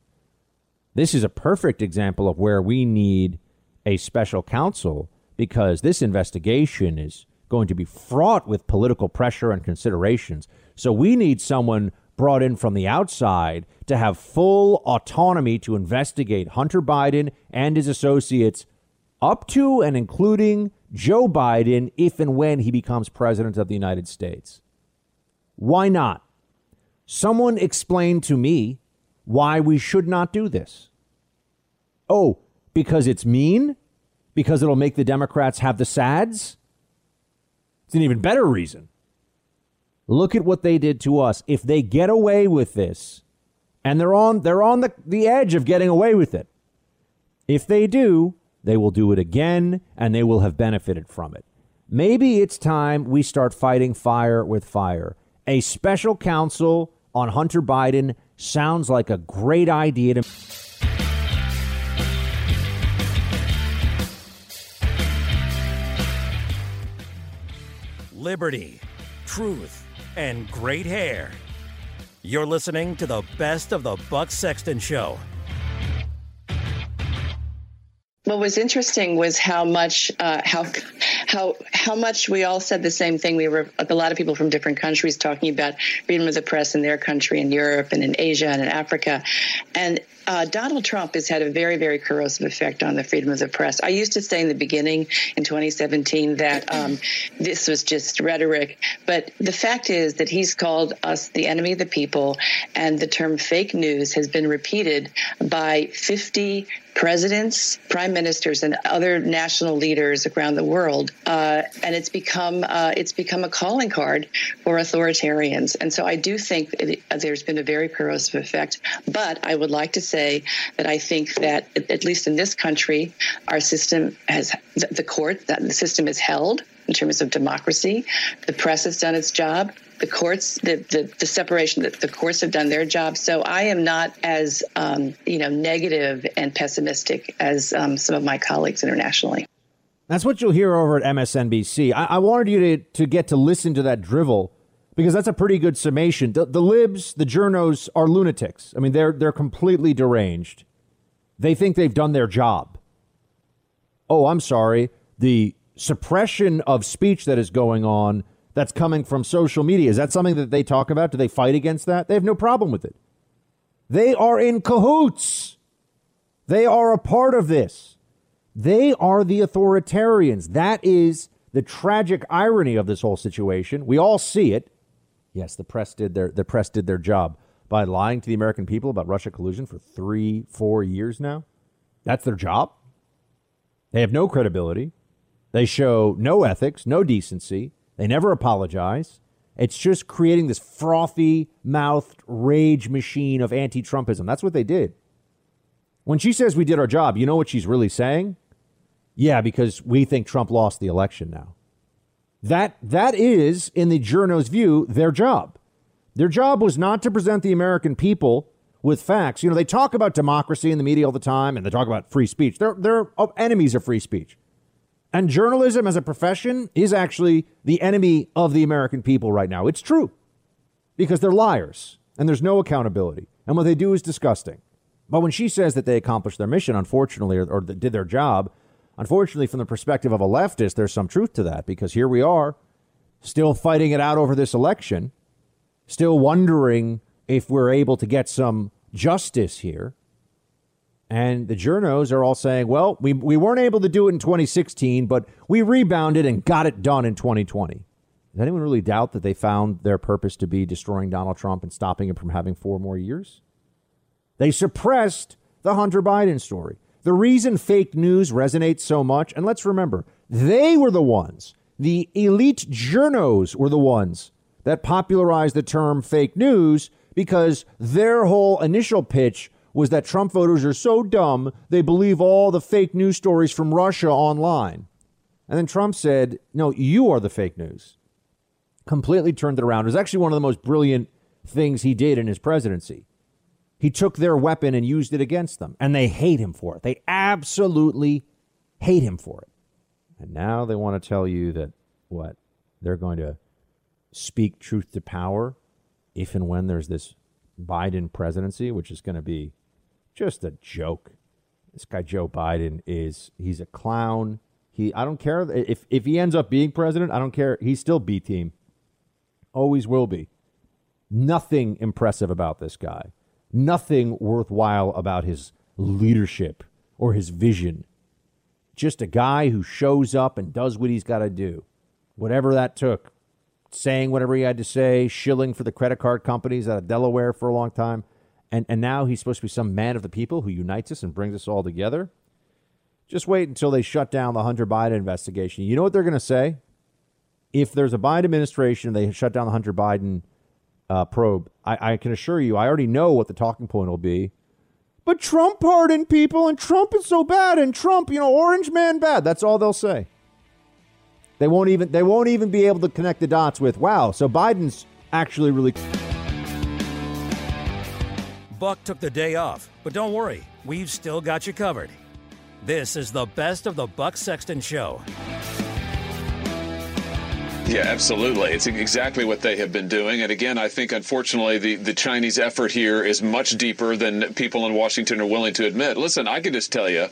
This is a perfect example of where we need a special counsel because this investigation is going to be fraught with political pressure and considerations. So we need someone brought in from the outside to have full autonomy to investigate Hunter Biden and his associates up to and including Joe Biden if and when he becomes president of the United States. Why not? Someone explain to me why we should not do this. Oh, because it's mean? Because it'll make the Democrats have the SADS? It's an even better reason. Look at what they did to us. If they get away with this, and they're on they're on the, the edge of getting away with it. If they do, they will do it again and they will have benefited from it. Maybe it's time we start fighting fire with fire. A special counsel on Hunter Biden sounds like a great idea to liberty, truth, and great hair. You're listening to the best of the Buck Sexton Show. What was interesting was how much uh, how how how much we all said the same thing. We were a lot of people from different countries talking about freedom of the press in their country, in Europe, and in Asia, and in Africa, and uh, Donald Trump has had a very, very corrosive effect on the freedom of the press. I used to say in the beginning in 2017 that um, this was just rhetoric, but the fact is that he's called us the enemy of the people, and the term fake news has been repeated by 50 presidents, prime ministers, and other national leaders around the world, uh, and it's become uh, it's become a calling card for authoritarians. And so I do think there's been a very corrosive effect. But I would like to say that I think that at least in this country, our system has the court that the system is held in terms of democracy. The press has done its job the courts, the, the, the separation that the courts have done their job. So I am not as, um, you know, negative and pessimistic as um, some of my colleagues internationally. That's what you'll hear over at MSNBC. I, I wanted you to, to get to listen to that drivel because that's a pretty good summation. The, the libs, the journos are lunatics. I mean, they're, they're completely deranged. They think they've done their job. Oh, I'm sorry. The suppression of speech that is going on that's coming from social media. Is that something that they talk about? Do they fight against that? They have no problem with it. They are in cahoots. They are a part of this. They are the authoritarians. That is the tragic irony of this whole situation. We all see it. Yes, the press did their the press did their job by lying to the American people about Russia collusion for three, four years now. That's their job. They have no credibility. They show no ethics, no decency. They never apologize. It's just creating this frothy mouthed rage machine of anti Trumpism. That's what they did. When she says we did our job, you know what she's really saying? Yeah, because we think Trump lost the election now. That that is, in the journo's view, their job. Their job was not to present the American people with facts. You know, they talk about democracy in the media all the time and they talk about free speech. They're they're oh, enemies of free speech. And journalism as a profession is actually the enemy of the American people right now. It's true. Because they're liars and there's no accountability. And what they do is disgusting. But when she says that they accomplished their mission, unfortunately, or, or did their job, unfortunately, from the perspective of a leftist, there's some truth to that because here we are, still fighting it out over this election, still wondering if we're able to get some justice here. And the journos are all saying, well, we, we weren't able to do it in 2016, but we rebounded and got it done in 2020. Does anyone really doubt that they found their purpose to be destroying Donald Trump and stopping him from having four more years? They suppressed the Hunter Biden story. The reason fake news resonates so much, and let's remember, they were the ones, the elite journos were the ones that popularized the term fake news because their whole initial pitch was that Trump voters are so dumb they believe all the fake news stories from Russia online. And then Trump said, No, you are the fake news. Completely turned it around. It was actually one of the most brilliant things he did in his presidency. He took their weapon and used it against them, and they hate him for it. They absolutely hate him for it. And now they want to tell you that what? They're going to speak truth to power if and when there's this Biden presidency, which is going to be just a joke. This guy Joe Biden is he's a clown. He I don't care if if he ends up being president, I don't care. He's still B team. Always will be. Nothing impressive about this guy. Nothing worthwhile about his leadership or his vision. Just a guy who shows up and does what he's got to do. Whatever that took. Saying whatever he had to say, shilling for the credit card companies out of Delaware for a long time and, and now he's supposed to be some man of the people who unites us and brings us all together. Just wait until they shut down the Hunter Biden investigation. You know what they're going to say? If there's a Biden administration, they shut down the Hunter Biden uh, probe. I, I can assure you, I already know what the talking point will be. But Trump pardoned people, and Trump is so bad, and Trump, you know, Orange Man bad. That's all they'll say. They won't even they won't even be able to connect the dots with, wow, so Biden's actually really. Buck took the day off, but don't worry, we've still got you covered. This is the best of the Buck Sexton Show. Yeah, absolutely. It's exactly what they have been doing. And again, I think unfortunately the, the Chinese effort here is much deeper than people in Washington are willing to admit. Listen, I can just tell you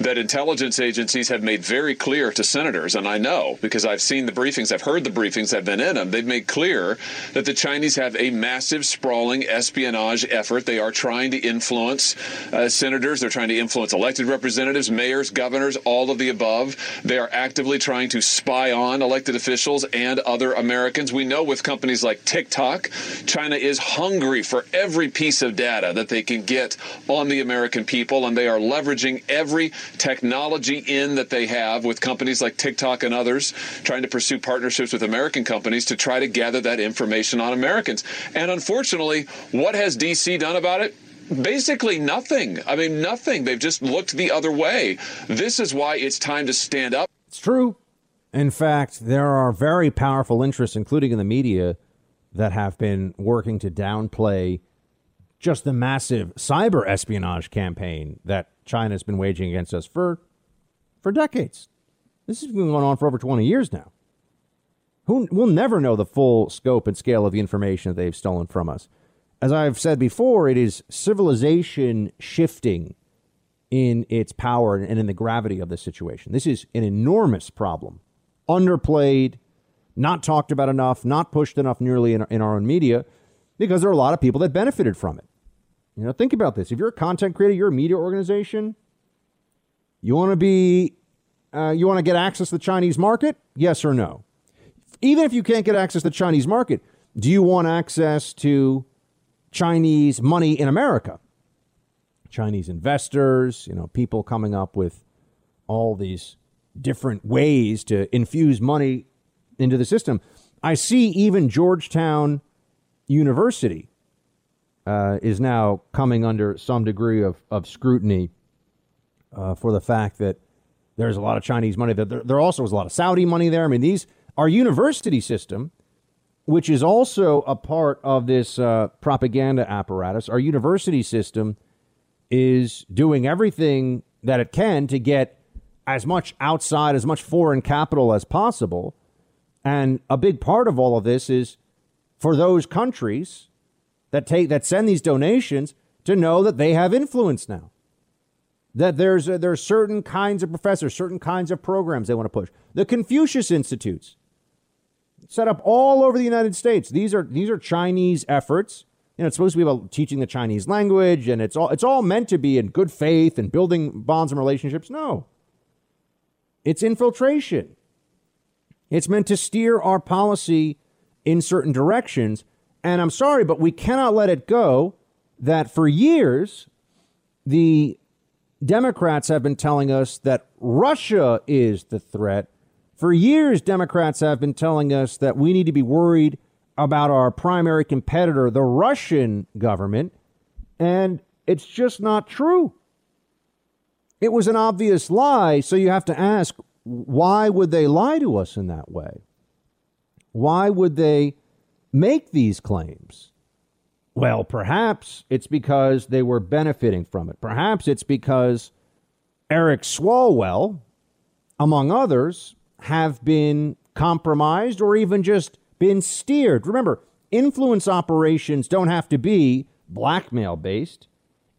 that intelligence agencies have made very clear to senators, and I know because I've seen the briefings, I've heard the briefings, I've been in them. They've made clear that the Chinese have a massive, sprawling espionage effort. They are trying to influence uh, senators, they're trying to influence elected representatives, mayors, governors, all of the above. They are actively trying to spy on elected officials and other Americans. We know with companies like TikTok, China is hungry for every piece of data that they can get on the American people, and they are leveraging every technology in that they have with companies like TikTok and others, trying to pursue partnerships with American companies to try to gather that information on Americans. And unfortunately, what has D.C. done about it? basically nothing. I mean, nothing. They've just looked the other way. This is why it's time to stand up. It's true. In fact, there are very powerful interests, including in the media, that have been working to downplay just the massive cyber espionage campaign that China has been waging against us for for decades. This has been going on for over 20 years now. Who we'll never know the full scope and scale of the information that they've stolen from us. As I've said before, it is civilization shifting in its power and in the gravity of the situation. This is an enormous problem underplayed, not talked about enough, not pushed enough nearly in, in our own media, because there are a lot of people that benefited from it. You know, think about this. If you're a content creator, you're a media organization, You want to be, uh, you want to get access to the Chinese market? Yes or no? Even if you can't get access to the Chinese market, do you want access to Chinese money in America? Chinese investors, you know, people coming up with all these different ways to infuse money into the system. I see even Georgetown University uh, is now coming under some degree of, of scrutiny uh, for the fact that there's a lot of Chinese money. There, there also was a lot of Saudi money there. I mean, these our university system, which is also a part of this uh, propaganda apparatus. Our university system is doing everything that it can to get as much outside, as much foreign capital as possible. And a big part of all of this is for those countries that take that send these donations to know that they have influence now. That there's uh, a, there's certain kinds of professors, certain kinds of programs they want to push. The Confucius Institutes set up all over the United States. These are these are Chinese efforts. You know, it's supposed to be about teaching the Chinese language, and it's all it's all meant to be in good faith and building bonds and relationships. No, it's infiltration. It's meant to steer our policy in certain directions. And I'm sorry, but we cannot let it go that for years, the Democrats have been telling us that Russia is the threat. For years, Democrats have been telling us that we need to be worried about our primary competitor, the Russian government. And it's just not true. It was an obvious lie. So you have to ask why would they lie to us in that way? Why would they make these claims? Well, perhaps it's because they were benefiting from it. Perhaps it's because Eric Swalwell, among others, have been compromised or even just been steered. Remember, influence operations don't have to be blackmail based.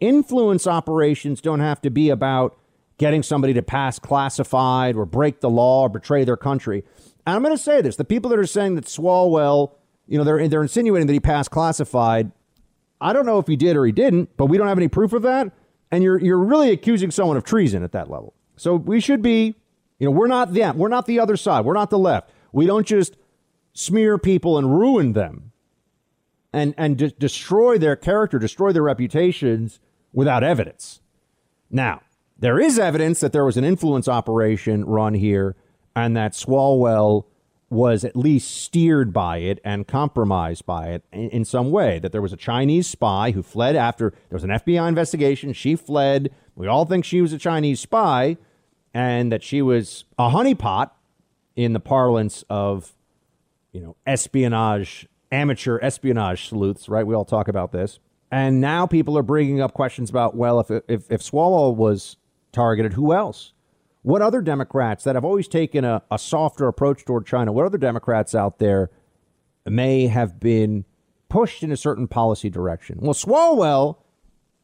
Influence operations don't have to be about getting somebody to pass classified or break the law or betray their country. And I'm going to say this the people that are saying that Swalwell, you know, they're, they're insinuating that he passed classified. I don't know if he did or he didn't, but we don't have any proof of that. And you're, you're really accusing someone of treason at that level. So we should be, you know, we're not them. We're not the other side. We're not the left. We don't just smear people and ruin them and, and de- destroy their character, destroy their reputations without evidence. Now, there is evidence that there was an influence operation run here and that Swalwell was at least steered by it and compromised by it in, in, some way. That there was a Chinese spy who fled after there was an FBI investigation. She fled. We all think she was a Chinese spy and that she was a honeypot in the parlance of, you know, espionage, amateur espionage sleuths, right? We all talk about this. And now people are bringing up questions about, well, if, if, if Swalwell was targeted. Who else? What other Democrats that have always taken a, a softer approach toward China, what other Democrats out there may have been pushed in a certain policy direction? Well, Swalwell,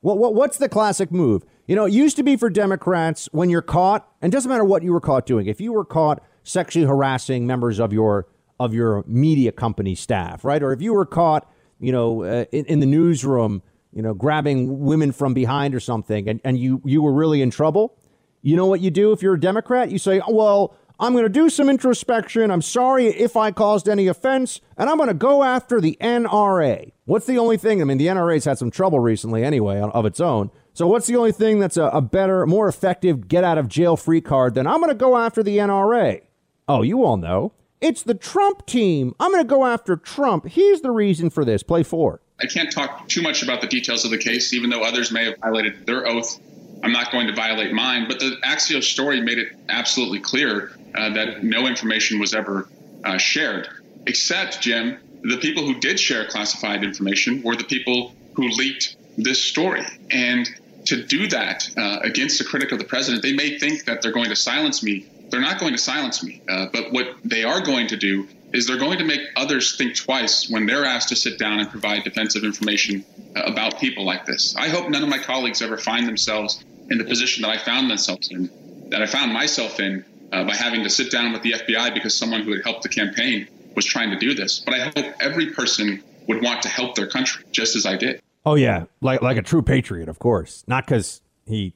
what, what, what's the classic move? You know, it used to be for Democrats when you're caught, and doesn't matter what you were caught doing. If you were caught sexually harassing members of your of your media company staff, right, or if you were caught, you know, uh, in, in the newsroom you know, grabbing women from behind or something, and, and you, you were really in trouble, you know what you do if you're a Democrat? You say, well, I'm going to do some introspection. I'm sorry if I caused any offense, and I'm going to go after the NRA. What's the only thing? I mean, the NRA's had some trouble recently anyway of its own. So, what's the only thing that's a, a better, more effective get out of jail free card than I'm going to go after the NRA? Oh, you all know. It's the Trump team. I'm going to go after Trump. He's the reason for this. Play four. I can't talk too much about the details of the case, even though others may have violated their oath. I'm not going to violate mine. But the Axios story made it absolutely clear uh, that no information was ever uh, shared, except, Jim, the people who did share classified information were the people who leaked this story. And to do that uh, against a critic of the president, they may think that they're going to silence me. They're not going to silence me. Uh, but what they are going to do is they're going to make others think twice when they're asked to sit down and provide defensive information uh, about people like this. I hope none of my colleagues ever find themselves in the position that I found themselves in, that I found myself in uh, by having to sit down with the FBI because someone who had helped the campaign was trying to do this. But I hope every person would want to help their country just as I did. Oh yeah, like like a true patriot, of course. Not because he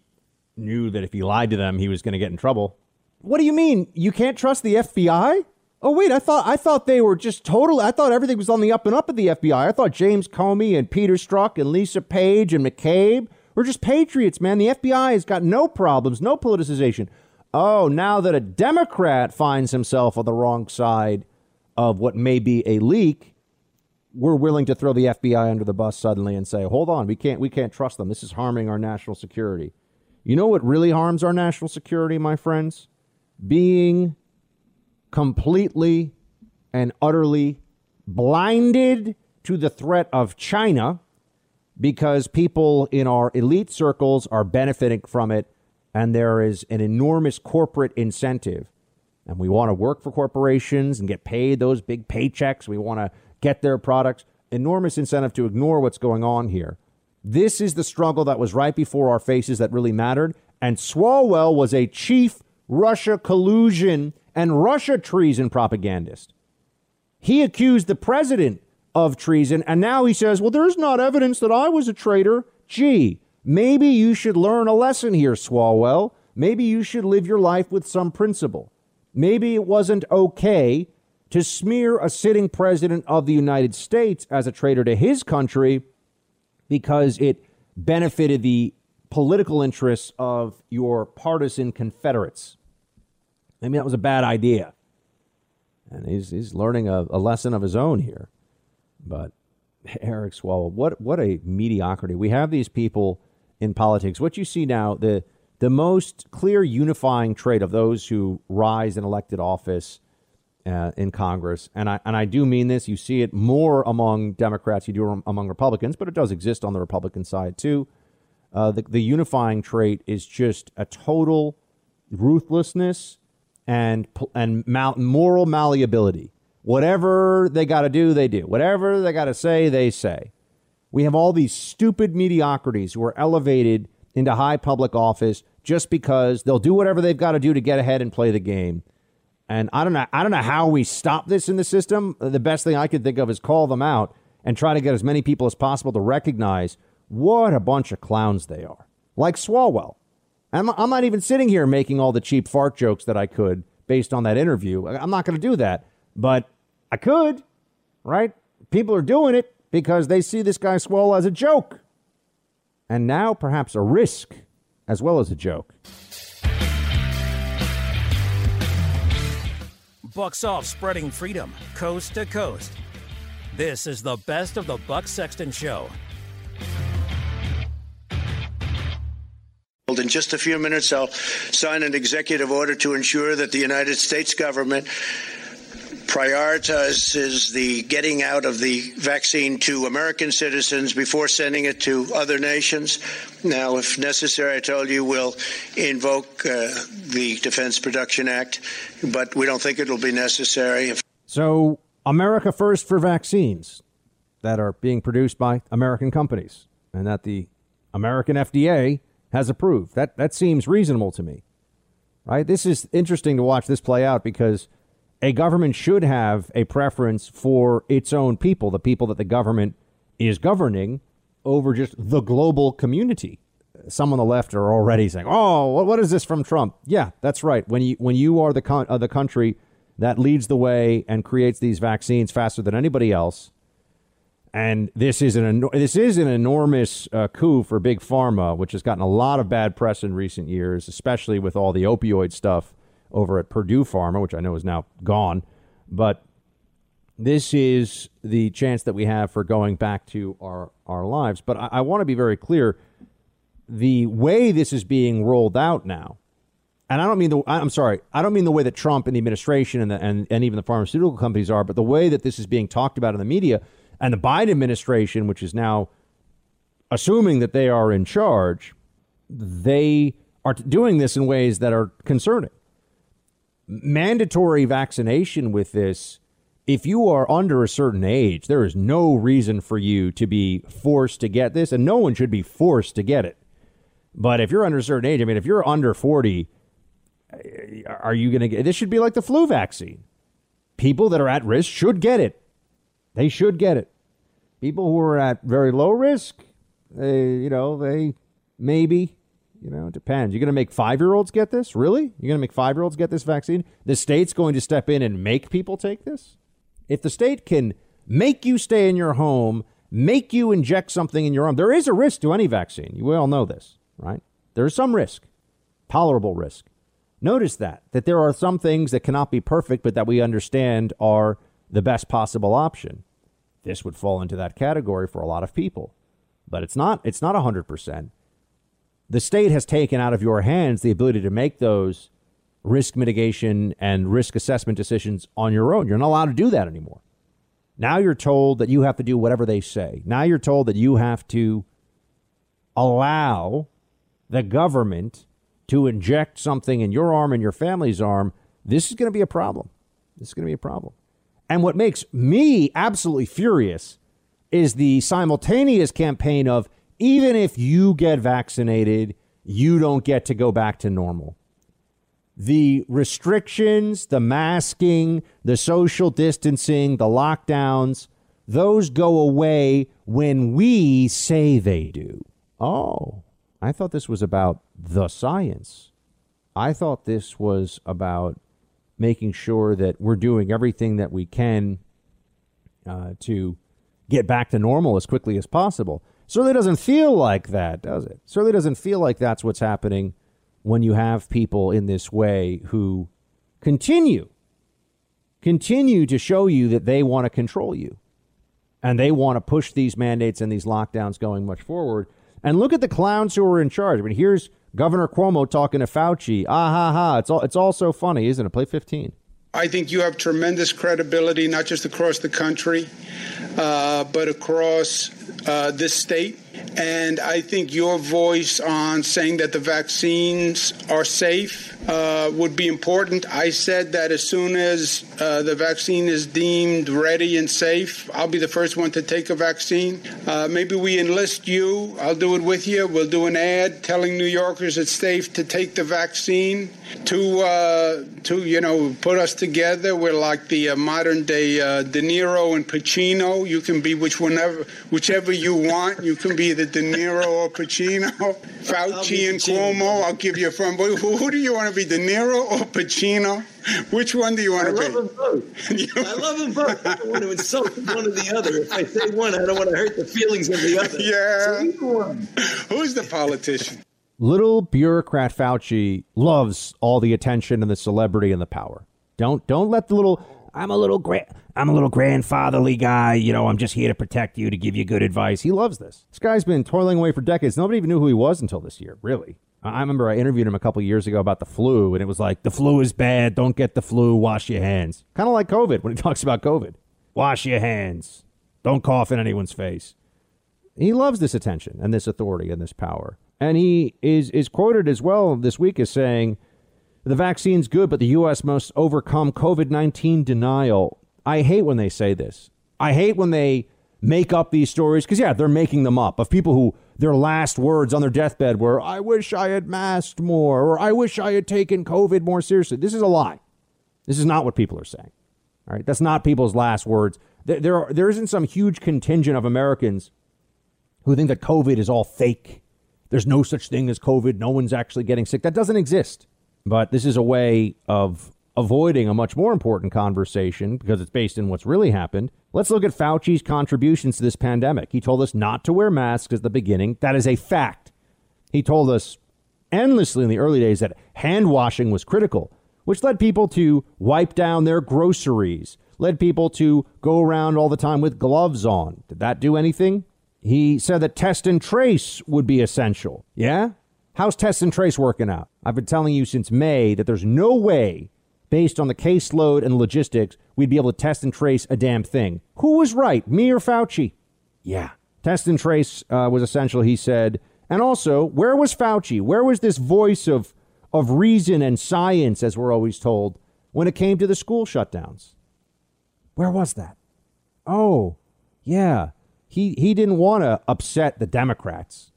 knew that if he lied to them, he was going to get in trouble. What do you mean? You can't trust the FBI? Oh wait, I thought I thought they were just totally. I thought everything was on the up and up at the FBI. I thought James Comey and Peter Strzok and Lisa Page and McCabe were just patriots, man. The FBI has got no problems, no politicization. Oh, now that a Democrat finds himself on the wrong side of what may be a leak, we're willing to throw the FBI under the bus suddenly and say, "Hold on, we can't we can't trust them. This is harming our national security." You know what really harms our national security, my friends? Being completely and utterly blinded to the threat of China because people in our elite circles are benefiting from it and there is an enormous corporate incentive. And we want to work for corporations and get paid those big paychecks. We want to get their products. Enormous incentive to ignore what's going on here. This is the struggle that was right before our faces that really mattered. And swalwell was a chief russia collusion and Russia treason propagandist. He accused the president of treason, and now he says, well, there's not evidence that I was a traitor. Gee, maybe you should learn a lesson here, Swalwell. Maybe you should live your life with some principle. Maybe it wasn't okay to smear a sitting president of the United States as a traitor to his country because it benefited the political interests of your partisan Confederates. Maybe that was a bad idea. And he's, he's learning a, a lesson of his own here. But Eric Swalwell, what, what a mediocrity. We have these people in politics. What you see now, the, the most clear unifying trait of those who rise in elected office uh, in Congress, and I, and I do mean this, you see it more among Democrats, you do among Republicans, but it does exist on the Republican side too. Uh, the, the unifying trait is just a total ruthlessness and and moral malleability. Whatever they got to do, they do. Whatever they got to say, they say. We have all these stupid mediocrities who are elevated into high public office just because they'll do whatever they've got to do to get ahead and play the game. And I don't know I don't know how we stop this in the system. The best thing I could think of is call them out and try to get as many people as possible to recognize what a bunch of clowns they are. Like Swalwell. I'm, I'm not even sitting here making all the cheap fart jokes that I could based on that interview. I'm not going to do that, but I could, right? People are doing it because they see this guy Swell as a joke. And now perhaps a risk as well as a joke. Bucks off spreading freedom coast to coast. This is the best of the Buck Sexton Show. In just a few minutes, I'll sign an executive order to ensure that the United States government prioritizes the getting out of the vaccine to American citizens before sending it to other nations. Now, if necessary, I told you we'll invoke uh, the Defense Production Act, but we don't think it'll be necessary. So, America first for vaccines that are being produced by American companies, and that the American FDA has approved. That that seems reasonable to me. Right? This is interesting to watch this play out because a government should have a preference for its own people, the people that the government is governing over just the global community. Some on the left are already saying, "Oh, what is this from Trump?" Yeah, that's right. When you when you are the con- uh, the country that leads the way and creates these vaccines faster than anybody else, and this is an this is an enormous uh, coup for big pharma, which has gotten a lot of bad press in recent years, especially with all the opioid stuff over at Purdue Pharma, which I know is now gone. But this is the chance that we have for going back to our our lives. But I, I want to be very clear: the way this is being rolled out now, and I don't mean the I'm sorry, I don't mean the way that Trump and the administration and the, and and even the pharmaceutical companies are, but the way that this is being talked about in the media and the Biden administration, which is now assuming that they are in charge, they are doing this in ways that are concerning. Mandatory vaccination with this, if you are under a certain age, there is no reason for you to be forced to get this, and no one should be forced to get it. But if you're under a certain age, I mean, if you're under 40, are you going to get this? Should be like the flu vaccine. People that are at risk should get it. They should get it. People who are at very low risk, they, you know, they maybe, You know, it depends. You're going to make five year olds get this? Really? You're going to make five year olds get this vaccine? The state's going to step in and make people take this? If the state can make you stay in your home, make you inject something in your arm, there is a risk to any vaccine. You all know this, right? There is some risk, tolerable risk. Notice that, that there are some things that cannot be perfect, but that we understand are the best possible option. This would fall into that category for a lot of people. But it's not it's not 100%. The state has taken out of your hands the ability to make those risk mitigation and risk assessment decisions on your own. You're not allowed to do that anymore. Now you're told that you have to do whatever they say. Now you're told that you have to allow the government to inject something in your arm and your family's arm. This is going to be a problem. This is going to be a problem. And what makes me absolutely furious is the simultaneous campaign of even if you get vaccinated, you don't get to go back to normal. The restrictions, the masking, the social distancing, the lockdowns, those go away when we say they do. Oh, I thought this was about the science. I thought this was about making sure that we're doing everything that we can uh, to get back to normal as quickly as possible. Certainly doesn't feel like that, does it? Certainly doesn't feel like that's what's happening when you have people in this way who continue continue to show you that they want to control you and they want to push these mandates and these lockdowns going much forward. And look at the clowns who are in charge. I mean, here's Governor Cuomo talking to Fauci. Ah ha ha! It's all it's all so funny, isn't it? Play fifteen. I think you have tremendous credibility, not just across the country, uh, but across uh, this state. And I think your voice on saying that the vaccines are safe uh, would be important. I said that as soon as uh, the vaccine is deemed ready and safe, I'll be the first one to take a vaccine. Uh, maybe we enlist you. I'll do it with you. We'll do an ad telling New Yorkers it's safe to take the vaccine. To uh, to you know put us together. We're like the uh, modern day De Niro and Pacino. You can be which whenever whichever you want. You can be the De Niro or Pacino, Fauci and Cuomo. I'll give you a phone. Who, who do you want to be, De Niro or Pacino? Which one do you want to be? I love them both. I love them both. I don't want to insult one or the other. If I say one, I don't want to hurt the feelings of the other. Yeah. So one. Who's the politician? Little bureaucrat Fauci loves all the attention and the celebrity and the power. Don't don't let the little I'm a little gra- I'm a little grandfatherly guy. You know, I'm just here to protect you, to give you good advice. He loves this. This guy's been toiling away for decades. Nobody even knew who he was until this year, really. I remember I interviewed him a couple years ago about the flu, and it was like, the flu is bad. Don't get the flu. Wash your hands. Kind of like COVID when he talks about COVID. Wash your hands. Don't cough in anyone's face. He loves this attention and this authority and this power. And he is, is quoted as well this week as saying, the vaccine's good, but the U.S. must overcome COVID 19 denial. I hate when they say this. I hate when they make up these stories because, yeah, they're making them up of people who their last words on their deathbed were, I wish I had masked more or I wish I had taken COVID more seriously. This is a lie. This is not what people are saying. All right. That's not people's last words. There, there, are, there isn't some huge contingent of Americans who think that COVID is all fake. There's no such thing as COVID. No one's actually getting sick. That doesn't exist. But this is a way of avoiding a much more important conversation because it's based in what's really happened. Let's look at Fauci's contributions to this pandemic. He told us not to wear masks at the beginning. That is a fact. He told us endlessly in the early days that hand washing was critical, which led people to wipe down their groceries, led people to go around all the time with gloves on. Did that do anything? He said that test and trace would be essential. Yeah? How's test and trace working out? I've been telling you since May that there's no way, based on the caseload and logistics, we'd be able to test and trace a damn thing. Who was right, me or Fauci? Yeah. Test and trace uh, was essential, he said. And also, where was Fauci? Where was this voice of, of reason and science, as we're always told, when it came to the school shutdowns? Where was that? Oh, yeah. He, he didn't want to upset the Democrats.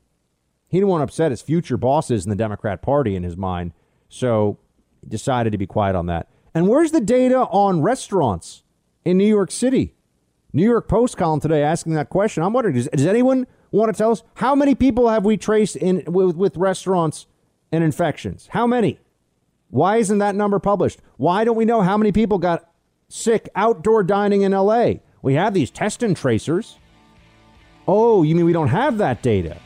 He didn't want to upset his future bosses in the Democrat Party in his mind, so he decided to be quiet on that. And where's the data on restaurants in New York City? New York Post column today asking that question. I'm wondering, does, does anyone want to tell us how many people have we traced in with, with restaurants and infections. How many? Why isn't that number published? Why don't we know how many people got sick outdoor dining in LA? We have these test and tracers. Oh, you mean we don't have that data?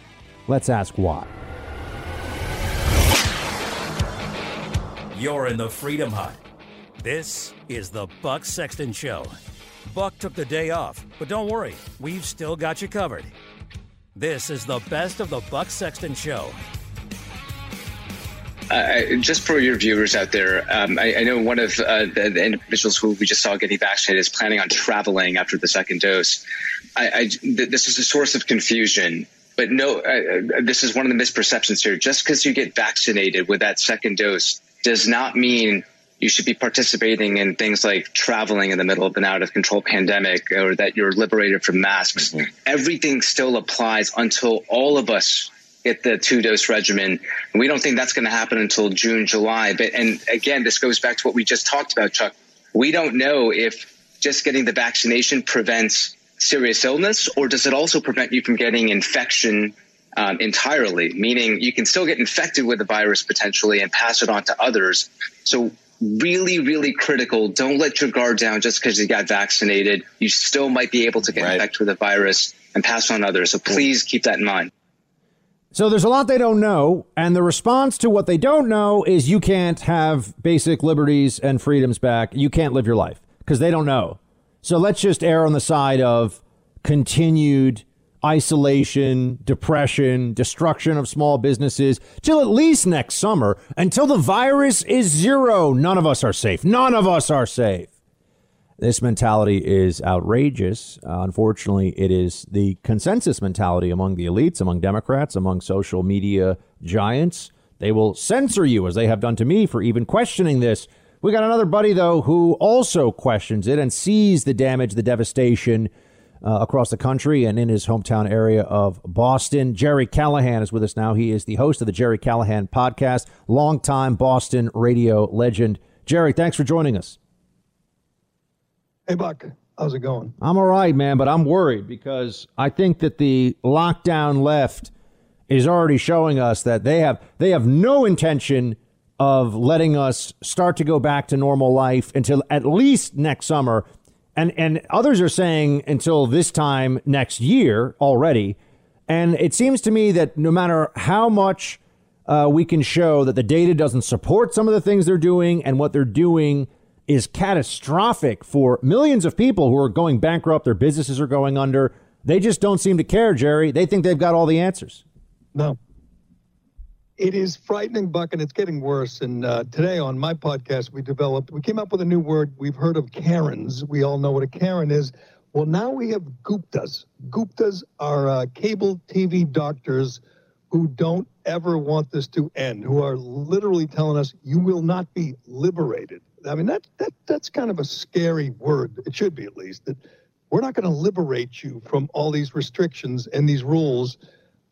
Let's ask why. You're in the Freedom Hut. This is the Buck Sexton Show. Buck took the day off, but don't worry, we've still got you covered. This is the best of the Buck Sexton Show. Uh, just for your viewers out there, um, I, I, know one of uh, the, the, individuals who we just saw getting vaccinated is planning on traveling after the second dose. I, I, th- this is a source of confusion, but no, uh, this is one of the misperceptions here. Just because you get vaccinated with that second dose does not mean you should be participating in things like traveling in the middle of an out of control pandemic or that you're liberated from masks. Mm-hmm. Everything still applies until all of us get the two dose regimen. And we don't think that's going to happen until June, July. But, and again, this goes back to what we just talked about, Chuck. We don't know if just getting the vaccination prevents serious illness or does it also prevent you from getting infection um, entirely, meaning you can still get infected with the virus potentially and pass it on to others. So really, really critical. Don't let your guard down just because you got vaccinated. You still might be able to get right. infected with the virus and pass on others. So please keep that in mind. So there's a lot they don't know, and the response to what they don't know is you can't have basic liberties and freedoms back. You can't live your life because they don't know. So let's just err on the side of continued isolation, depression, destruction of small businesses till at least next summer until the virus is zero. None of us are safe. None of us are safe. This mentality is outrageous. Uh, unfortunately, it is the consensus mentality among the elites, among Democrats, among social media giants. They will censor you, as they have done to me, for even questioning this. We got another buddy, though, who also questions it and sees the damage, the devastation uh, across the country and in his hometown area of Boston. Gerry Callahan is with us now. He is the host of the Gerry Callahan podcast, longtime Boston radio legend. Gerry, thanks for joining us. Hey, Buck. How's it going? I'm all right, man, but I'm worried because I think that the lockdown left is already showing us that they have they have no intention of letting us start to go back to normal life until at least next summer. And and others are saying until this time next year already. And it seems to me that no matter how much uh, we can show that the data doesn't support some of the things they're doing and what they're doing is catastrophic for millions of people who are going bankrupt, their businesses are going under. They just don't seem to care, Gerry. They think they've got all the answers. No. It is frightening, Buck, and it's getting worse. And uh, today on my podcast, we developed, we came up with a new word. We've heard of Karens. We all know what a Karen is. Well, now we have Guptas. Guptas are uh, cable TV doctors who don't ever want this to end, who are literally telling us you will not be liberated. I mean, that, that that's kind of a scary word. It should be at least that we're not going to liberate you from all these restrictions and these rules.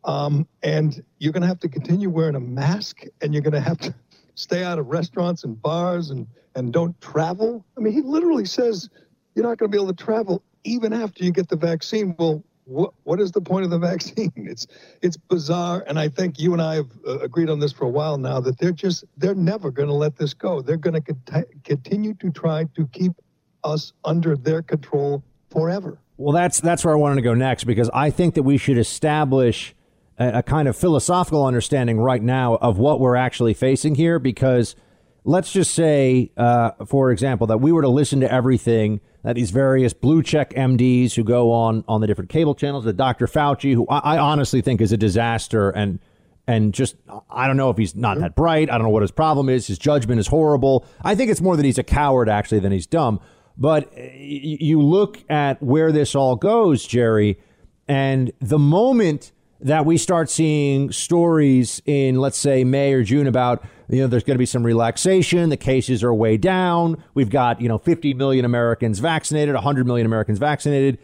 Um, and you're going to have to continue wearing a mask and you're going to have to stay out of restaurants and bars and, and don't travel. I mean, he literally says you're not going to be able to travel even after you get the vaccine. Well, what what is the point of the vaccine? It's it's bizarre, and I think you and I have uh, agreed on this for a while now that they're just they're never going to let this go. They're going to cont- continue to try to keep us under their control forever. Well, that's that's where I wanted to go next because I think that we should establish a, kind of philosophical understanding right now of what we're actually facing here. Because let's just say, uh, for example, that we were to listen to everything that these various blue check MDs who go on on the different cable channels, the Dr. Fauci, who I, I honestly think is a disaster and and just I don't know if he's not that bright. I don't know what his problem is. His judgment is horrible. I think it's more that he's a coward actually than he's dumb. But you look at where this all goes, Gerry, and the moment that we start seeing stories in, let's say, May or June about, you know, there's going to be some relaxation. The cases are way down. We've got, you know, 50 million Americans vaccinated, 100 million Americans vaccinated.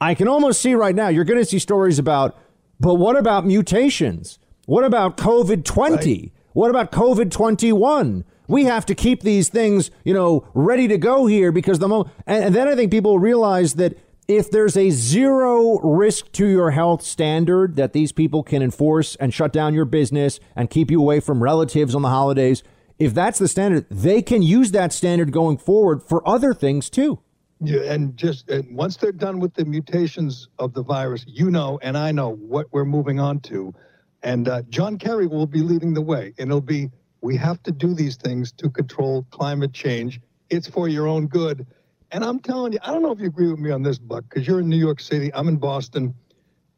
I can almost see right now, you're going to see stories about, but what about mutations? What about COVID 20? Right. What about COVID 21? We have to keep these things, you know, ready to go here because the moment. and, and then I think people realize that if there's a zero risk to your health standard that these people can enforce and shut down your business and keep you away from relatives on the holidays, if that's the standard, they can use that standard going forward for other things too. Yeah, and just and once they're done with the mutations of the virus, you know, and I know what we're moving on to. And uh, John Kerry will be leading the way, and it'll be we have to do these things to control climate change. It's for your own good. And I'm telling you, I don't know if you agree with me on this, Buck, because you're in New York City, I'm in Boston.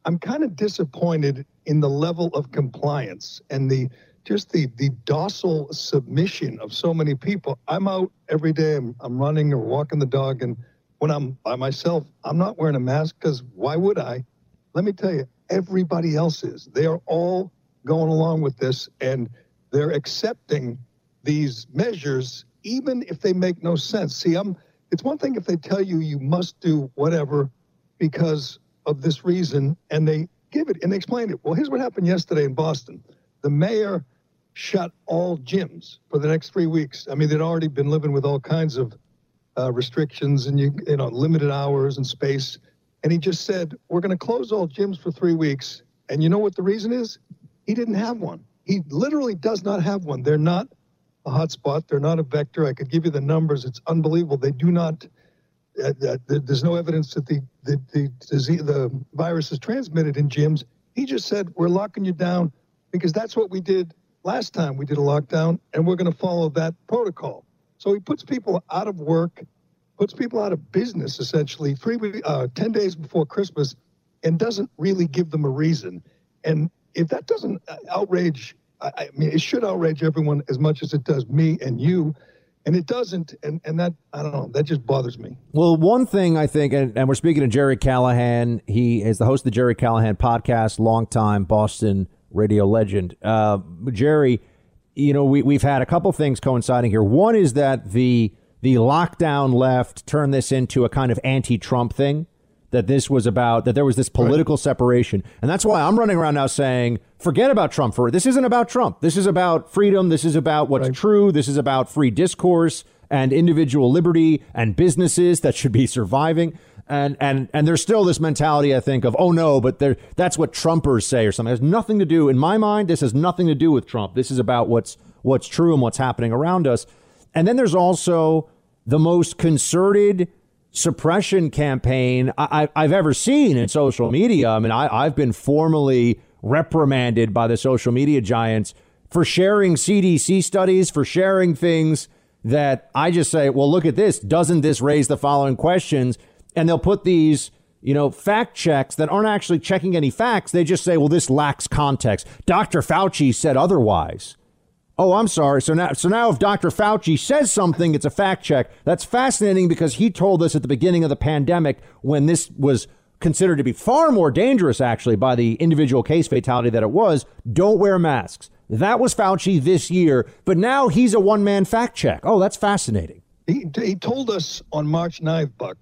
I'm kind of disappointed in the level of compliance and the just the the docile submission of so many people. I'm out every day. I'm, I'm running or walking the dog, and when I'm by myself, I'm not wearing a mask because why would I? Let me tell you, everybody else is. They are all going along with this, and they're accepting these measures, even if they make no sense. See, I'm. It's one thing if they tell you you must do whatever because of this reason, and they give it and they explain it. Well, here's what happened yesterday in Boston. The mayor shut all gyms for the next three weeks. I mean, they'd already been living with all kinds of uh, restrictions and you you know limited hours and space, and he just said we're going to close all gyms for three weeks. And you know what the reason is? He didn't have one. He literally does not have one. They're not a hotspot. They're not a vector. I could give you the numbers. It's unbelievable. They do not. Uh, uh, there's no evidence that the the the, disease, the virus is transmitted in gyms. He just said we're locking you down because that's what we did last time we did a lockdown, and we're going to follow that protocol. So he puts people out of work, puts people out of business essentially three uh, ten days before Christmas, and doesn't really give them a reason. And if that doesn't uh, outrage, I, I mean, it should outrage everyone as much as it does me and you and it doesn't and, and that i don't know that just bothers me well one thing i think and, and we're speaking to gerry callahan he is the host of the gerry callahan podcast longtime boston radio legend. Uh, Gerry, you know, we, we've had a couple things coinciding here. One is that the the lockdown left turned this into a kind of anti-Trump thing. That this was about that there was this political right. separation, and that's why I'm running around now saying, forget about Trump. For this isn't about Trump. This is about freedom. This is about what's right. true. This is about free discourse and individual liberty and businesses that should be surviving and and and there's still this mentality I think of oh no but there that's what Trumpers say or something it has nothing to do in my mind this has nothing to do with Trump this is about what's what's true and what's happening around us and then there's also the most concerted suppression campaign I, have ever seen in social media I mean I, I've been formally reprimanded by the social media giants for sharing CDC studies for sharing things that I just say well look at this doesn't this raise the following questions and they'll put these you know, fact checks that aren't actually checking any facts. They just say, well, this lacks context. Dr. Fauci said otherwise. Oh, I'm sorry. So now, so now if Dr. Fauci says something, it's a fact check. That's fascinating because he told us at the beginning of the pandemic when this was considered to be far more dangerous, actually, by the individual case fatality that it was, don't wear masks. That was Fauci this year, but now he's a one man fact check. Oh, that's fascinating. He, he told us on March 9th, Buck,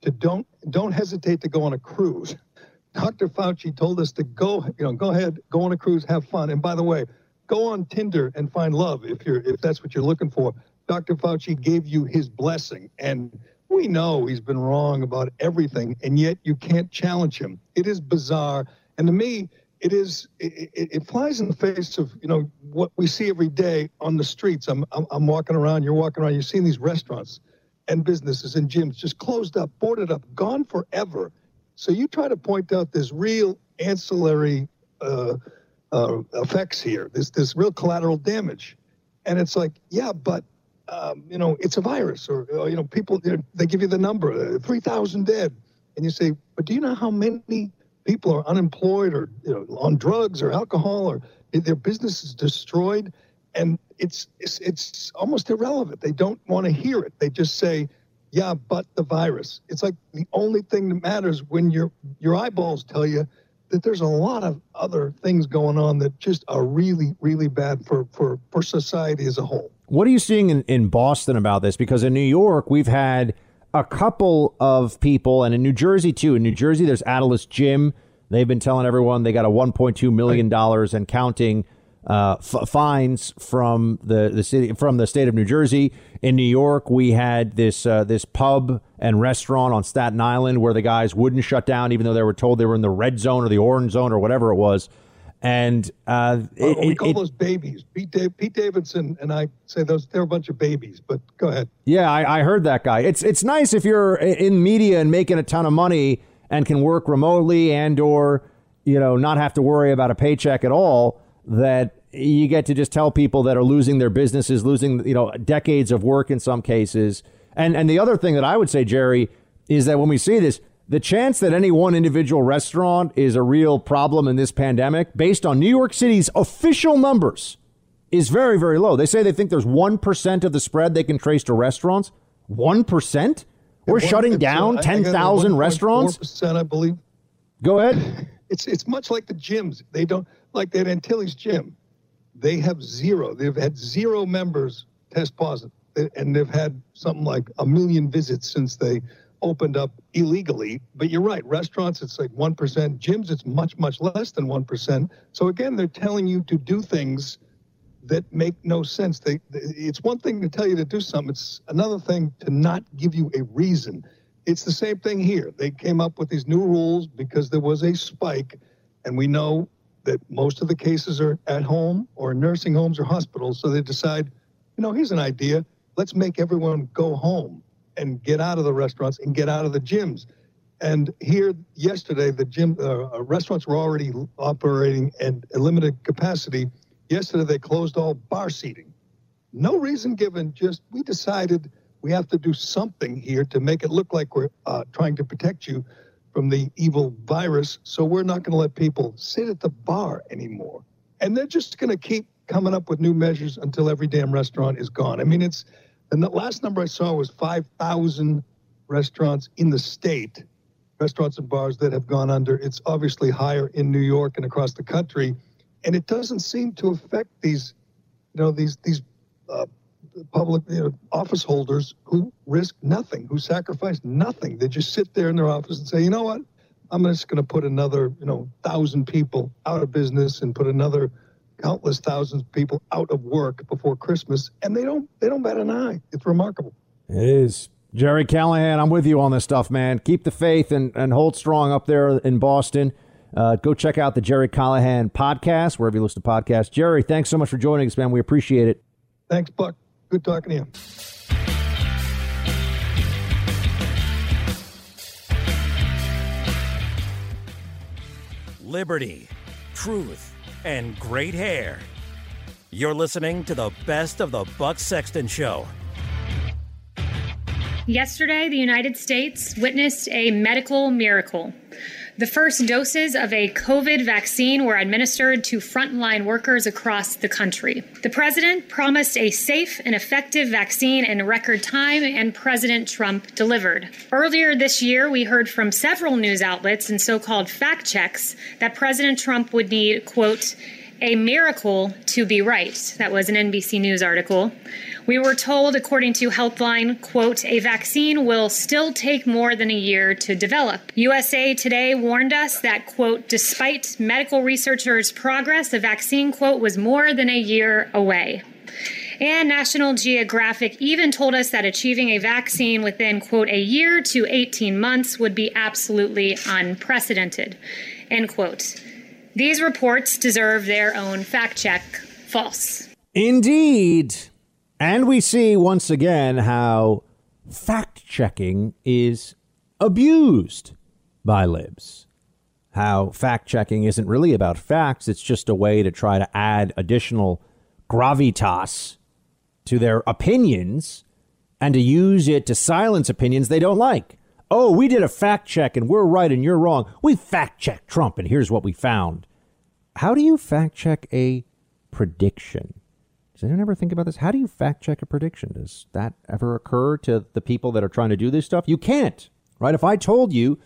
to don't don't hesitate to go on a cruise. Dr. Fauci told us to go, you know, go ahead, go on a cruise, have fun. And by the way, go on Tinder and find love if you're if that's what you're looking for. Dr. Fauci gave you his blessing, and we know he's been wrong about everything, and yet you can't challenge him. It is bizarre, and to me, it is it, it, flies in the face of you know what we see every day on the streets. I'm, I'm I'm walking around, you're walking around, you're seeing these restaurants and businesses and gyms just closed up, boarded up, gone forever. So you try to point out this real ancillary uh, uh, effects here, this this real collateral damage, and it's like, yeah, but um, you know, it's a virus, or, or you know, people they give you the number, uh, three thousand dead, and you say, but do you know how many people are unemployed or you know on drugs or alcohol or their business is destroyed? and it's, it's it's almost irrelevant. They don't want to hear it. They just say, "Yeah, but the virus." It's like the only thing that matters when your your eyeballs tell you that there's a lot of other things going on that just are really really bad for for for society as a whole. What are you seeing in, in Boston about this? Because in New York, we've had a couple of people, and in New Jersey too. In New Jersey, there's Atilis Gym. They've been telling everyone they got a 1.2 million dollars and counting uh, f- fines from the, the city from the state of New Jersey. In New York, we had this uh, this pub and restaurant on Staten Island where the guys wouldn't shut down, even though they were told they were in the red zone or the orange zone or whatever it was. And uh, Well, we call it- those babies. Pete, Dave, Pete Davidson and I say those they're a bunch of babies. But go ahead. Yeah, I, I heard that guy. It's it's nice if you're in media and making a ton of money and can work remotely and or you know not have to worry about a paycheck at all. That you get to just tell people that are losing their businesses, losing you know decades of work in some cases. And and the other thing that I would say, Gerry, is that when we see this, the chance that any one individual restaurant is a real problem in this pandemic, based on New York City's official numbers, is very, very low. They say they think there's 1% of the spread they can trace to restaurants. 1%? We're One- shutting down I- I 10,000 restaurants? 1.4%, I believe. Go ahead. It's it's much like the gyms. They don't like that Atilis gym. They have zero. They've had zero members test positive, and they've had something like a million visits since they opened up illegally. But you're right. Restaurants, it's like one percent. Gyms, it's much much less than one percent. So again, they're telling you to do things that make no sense. They- it's one thing to tell you to do something. It's another thing to not give you a reason. It's the same thing here. They came up with these new rules because there was a spike, and we know that most of the cases are at home or nursing homes or hospitals. So they decide, you know, here's an idea. Let's make everyone go home and get out of the restaurants and get out of the gyms. And here yesterday, the gym uh, restaurants were already operating at limited capacity. Yesterday, they closed all bar seating. No reason given, just we decided we have to do something here to make it look like we're uh, trying to protect you from the evil virus. So we're not going to let people sit at the bar anymore. And they're just going to keep coming up with new measures until every damn restaurant is gone. I mean, it's, the last number I saw was 5,000 restaurants in the state, restaurants and bars that have gone under. It's obviously higher in New York and across the country. And it doesn't seem to affect these, you know, these, these, uh, public you know, office holders who risk nothing, who sacrifice nothing. They just sit there in their office and say, you know what? I'm just going to put another, you know, thousand people out of business and put another countless thousands of people out of work before Christmas, and they don't they don't bat an eye. It's remarkable. It is. Gerry Callahan, I'm with you on this stuff, man. Keep the faith and, and hold strong up there in Boston. Uh, go check out the Gerry Callahan podcast, wherever you listen to podcasts. Gerry, thanks so much for joining us, man. We appreciate it. Thanks, Buck. Good talking to you. liberty, truth, and great hair. You're listening to the best of the Buck Sexton Show. Yesterday, the United States witnessed a medical miracle. The first doses of a COVID vaccine were administered to frontline workers across the country. The president promised a safe and effective vaccine in record time, and President Trump delivered. Earlier this year, we heard from several news outlets and so called fact checks that President Trump would need, quote, a miracle to be right. That was an NBC News article. We were told, according to Healthline, quote, a vaccine will still take more than a year to develop. USA Today warned us that, quote, despite medical researchers' progress, the vaccine, quote, was more than a year away. And National Geographic even told us that achieving a vaccine within, quote, a year to 18 months would be absolutely unprecedented, end quote. These reports deserve their own fact check. False. Indeed. And we see once again how fact checking is abused by libs. How fact checking isn't really about facts, it's just a way to try to add additional gravitas to their opinions and to use it to silence opinions they don't like. Oh, we did a fact check and we're right and you're wrong. We fact checked Trump and here's what we found. How do you fact check a prediction? Does anyone ever think about this? How do you fact check a prediction? Does that ever occur to the people that are trying to do this stuff? You can't, right? If I told you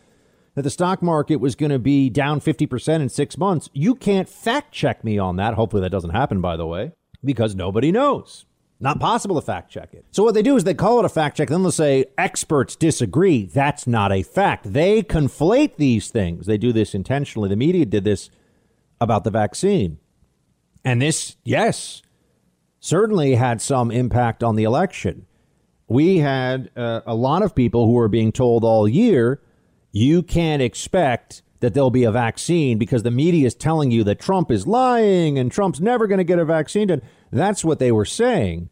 that the stock market was going to be down 50% in six months, you can't fact check me on that. Hopefully that doesn't happen, by the way, because nobody knows. Not possible to fact check it. So what they do is they call it a fact check, then they'll say experts disagree. That's not a fact. They conflate these things. They do this intentionally. The media did this about the vaccine. And this, yes, certainly had some impact on the election. We had uh, a lot of people who were being told all year, you can't expect that there'll be a vaccine because the media is telling you that Trump is lying and Trump's never going to get a vaccine And That's what they were saying.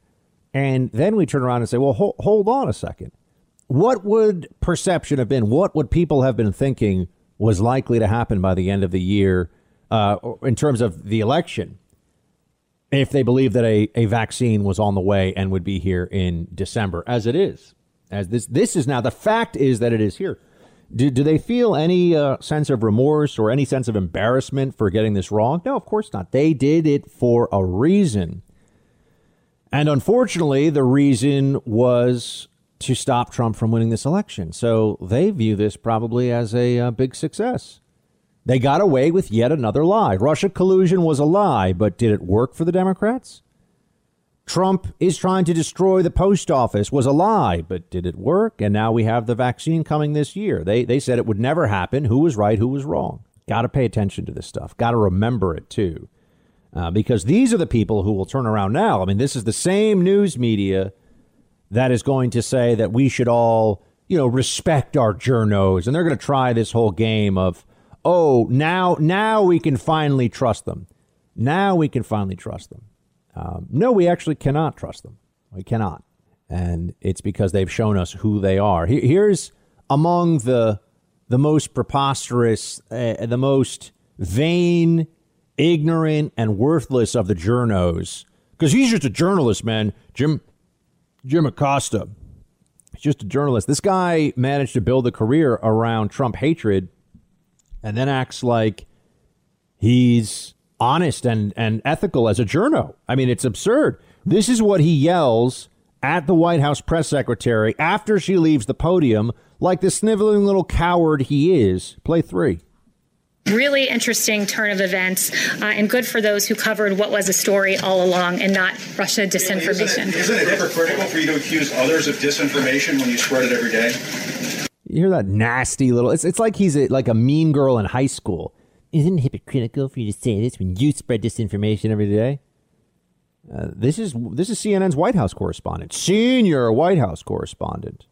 And then we turn around and say, well, ho- hold on a second. What would perception have been? What would people have been thinking was likely to happen by the end of the year uh, in terms of the election if they believed that a, a vaccine was on the way and would be here in December, as it is? As this, this is now, the fact is that it is here. Do, do they feel any uh, sense of remorse or any sense of embarrassment for getting this wrong? No, of course not. They did it for a reason. And unfortunately, the reason was to stop Trump from winning this election. So they view this probably as a, uh, big success. They got away with yet another lie. Russia collusion was a lie, but did it work for the Democrats? Trump is trying to destroy the post office was a lie, but did it work? And now we have the vaccine coming this year. They, they said it would never happen. Who was right? Who was wrong? Got to pay attention to this stuff. Got to remember it too. Uh, because these are the people who will turn around now. I mean, this is the same news media that is going to say that we should all, you know, respect our journos. And they're going to try this whole game of, oh, now, now we can finally trust them. Now we can finally trust them. Um, no, we actually cannot trust them. We cannot. And it's because they've shown us who they are. Here's among the the most preposterous, uh, the most vain, ignorant, and worthless of the journos. Because he's just a journalist, man. Jim Jim Acosta. He's just a journalist. This guy managed to build a career around Trump hatred and then acts like he's honest and, and ethical as a journo. I mean, it's absurd. This is what he yells at the White House press secretary after she leaves the podium, like the sniveling little coward he is. Play three. Really interesting turn of events, uh, and good for those who covered what was a story all along and not Russia disinformation. Isn't it, isn't it hypocritical for you to accuse others of disinformation when you spread it every day? You hear that nasty little? It's it's like he's a, like a mean girl in high school. Isn't it hypocritical for you to say this when you spread disinformation every day? Uh, this is this is CNN's White House correspondent, senior White House correspondent.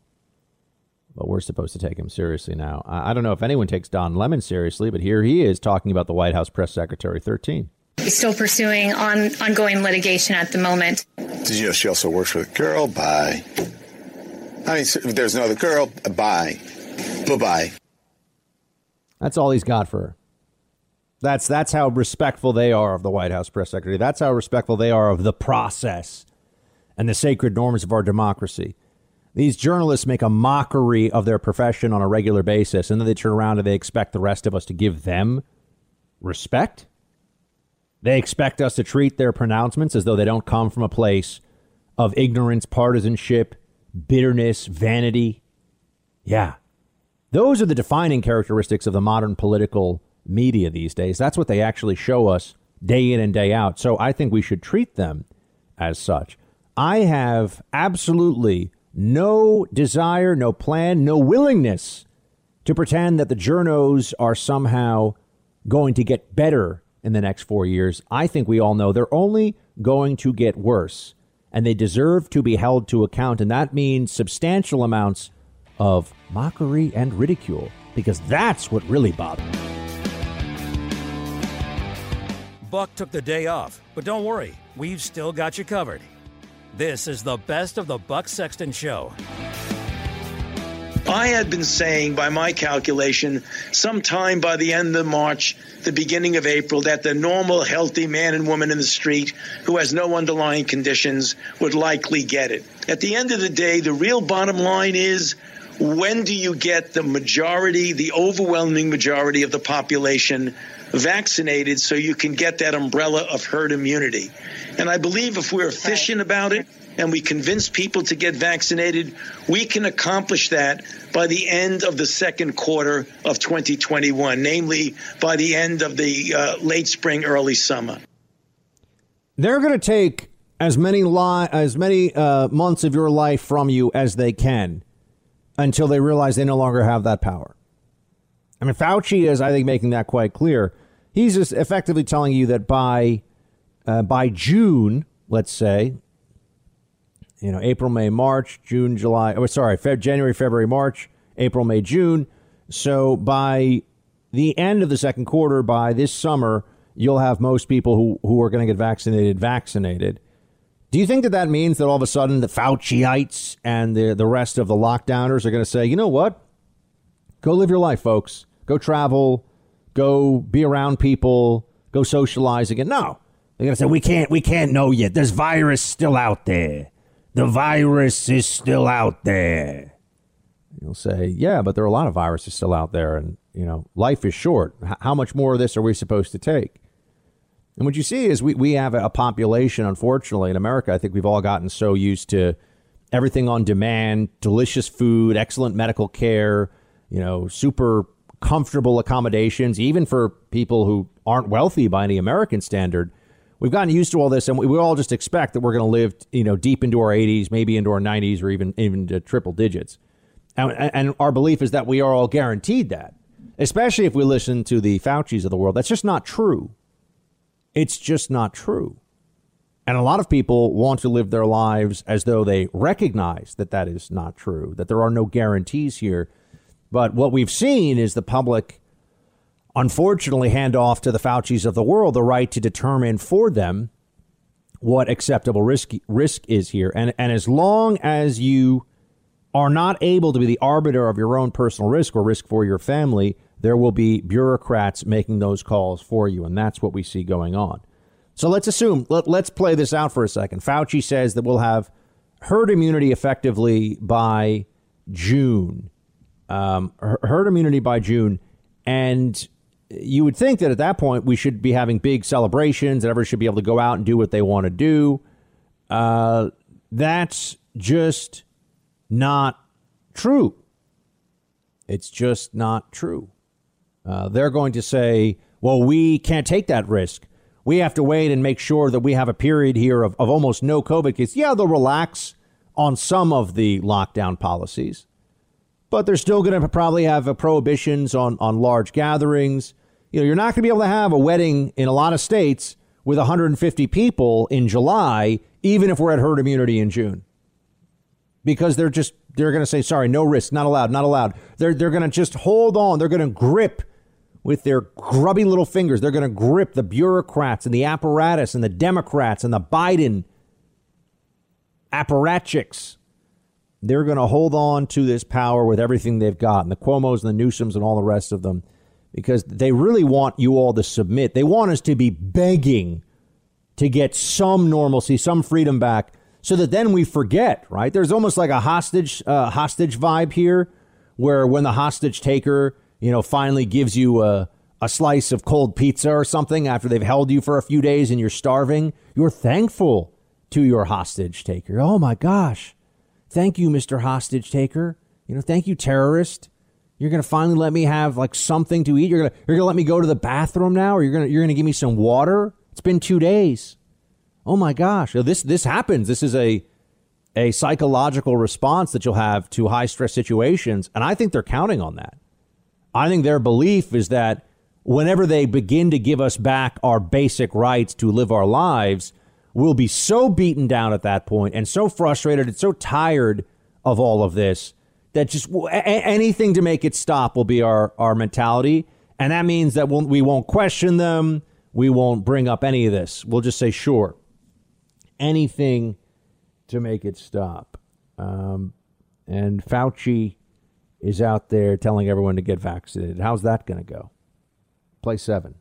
But we're supposed to take him seriously now. I, I don't know if anyone takes Don Lemon seriously, but here he is talking about the White House press secretary 13. He's still pursuing on ongoing litigation at the moment. Did you know she also works with a girl? Bye. I mean, if there's no other girl, bye. Bye bye. That's all he's got for her. That's that's how respectful they are of the White House press secretary. That's how respectful they are of the process and the sacred norms of our democracy. These journalists make a mockery of their profession on a regular basis, and then they turn around and they expect the rest of us to give them respect. They expect us to treat their pronouncements as though they don't come from a place of ignorance, partisanship, bitterness, vanity. Yeah. Those are the defining characteristics of the modern political media these days. That's what they actually show us day in and day out. So I think we should treat them as such. I have absolutely no desire, no plan, no willingness to pretend that the journos are somehow going to get better in the next four years. I think we all know they're only going to get worse, and they deserve to be held to account. And that means substantial amounts of mockery and ridicule, because that's what really bothers me. Buck took the day off, but don't worry, we've still got you covered. This is the best of the Buck Sexton Show. I had been saying, by my calculation, sometime by the end of March, the beginning of April, that the normal, healthy man and woman in the street who has no underlying conditions would likely get it. At the end of the day, the real bottom line is when do you get the majority, the overwhelming majority of the population vaccinated so you can get that umbrella of herd immunity. And I believe if we're efficient about it and we convince people to get vaccinated, we can accomplish that by the end of the second quarter of 2021, namely by the end of the uh, late spring, early summer. They're going to take as many li- as many uh, months of your life from you as they can until they realize they no longer have that power. I mean, Fauci is, I think, making that quite clear. He's just effectively telling you that by uh, by June, let's say, you know, April, May, March, June, July, oh, sorry, Feb, January, February, March, April, May, June. So by the end of the second quarter, by this summer, you'll have most people who, who are going to get vaccinated vaccinated. Do you think that that means that all of a sudden the Fauciites and the, the rest of the lockdowners are going to say, you know what? Go live your life, folks. Go travel. Go be around people. Go socialize again. No, they're going to say we can't. We can't know yet. There's virus still out there. The virus is still out there. You'll say, yeah, but there are a lot of viruses still out there, and you know, life is short. H- how much more of this are we supposed to take? And what you see is we, we have a population, unfortunately, in America. I think we've all gotten so used to everything on demand, delicious food, excellent medical care, you know, super comfortable accommodations, even for people who aren't wealthy by any American standard. We've gotten used to all this, and we, we all just expect that we're going to live, you know, deep into our 80s, maybe into our 90s, or even even to triple digits. And, and our belief is that we are all guaranteed that, especially if we listen to the Fauci's of the world. That's just not true. It's just not true. And a lot of people want to live their lives as though they recognize that that is not true, that there are no guarantees here. But what we've seen is the public, unfortunately, hand off to the Fauci's of the world the right to determine for them what acceptable risk risk is here. And and as long as you are not able to be the arbiter of your own personal risk or risk for your family, there will be bureaucrats making those calls for you. And that's what we see going on. So let's assume, let, let's play this out for a second. Fauci says that we'll have herd immunity effectively by June. Um, herd immunity by June. And you would think that at that point we should be having big celebrations and everyone should be able to go out and do what they want to do. Uh, that's just not true. It's just not true. Uh, they're going to say, well, we can't take that risk. We have to wait and make sure that we have a period here of, of almost no COVID cases. Yeah, they'll relax on some of the lockdown policies, but they're still going to probably have uh, prohibitions on, on large gatherings. You know, you're not going to be able to have a wedding in a lot of states with 150 people in July, even if we're at herd immunity in June because they're just they're going to say sorry, no risk, not allowed, not allowed. They're they're going to just hold on. They're going to grip with their grubby little fingers. They're going to grip the bureaucrats and the apparatus and the Democrats and the Biden apparatchiks. They're going to hold on to this power with everything they've got, and the Cuomo's and the Newsoms and all the rest of them, because they really want you all to submit. They want us to be begging to get some normalcy, some freedom back so that then we forget, right? There's almost like a hostage uh, hostage vibe here, where when the hostage taker, you know, finally gives you a a slice of cold pizza or something after they've held you for a few days and you're starving, you're thankful to your hostage taker. Oh my gosh. Thank you, Mr. Hostage Taker. You know, thank you, terrorist. You're gonna finally let me have like something to eat. You're gonna you're gonna let me go to the bathroom now, or you're gonna you're gonna give me some water. It's been two days oh my gosh, this this happens. This is a a psychological response that you'll have to high stress situations, and I think they're counting on that. I think their belief is that whenever they begin to give us back our basic rights to live our lives, we'll be so beaten down at that point and so frustrated and so tired of all of this that just anything to make it stop will be our, our mentality. And that means that we'll, we won't question them. We won't bring up any of this. We'll just say, sure anything to make it stop. Um, and Fauci is out there telling everyone to get vaccinated. How's that going to go? Play seven.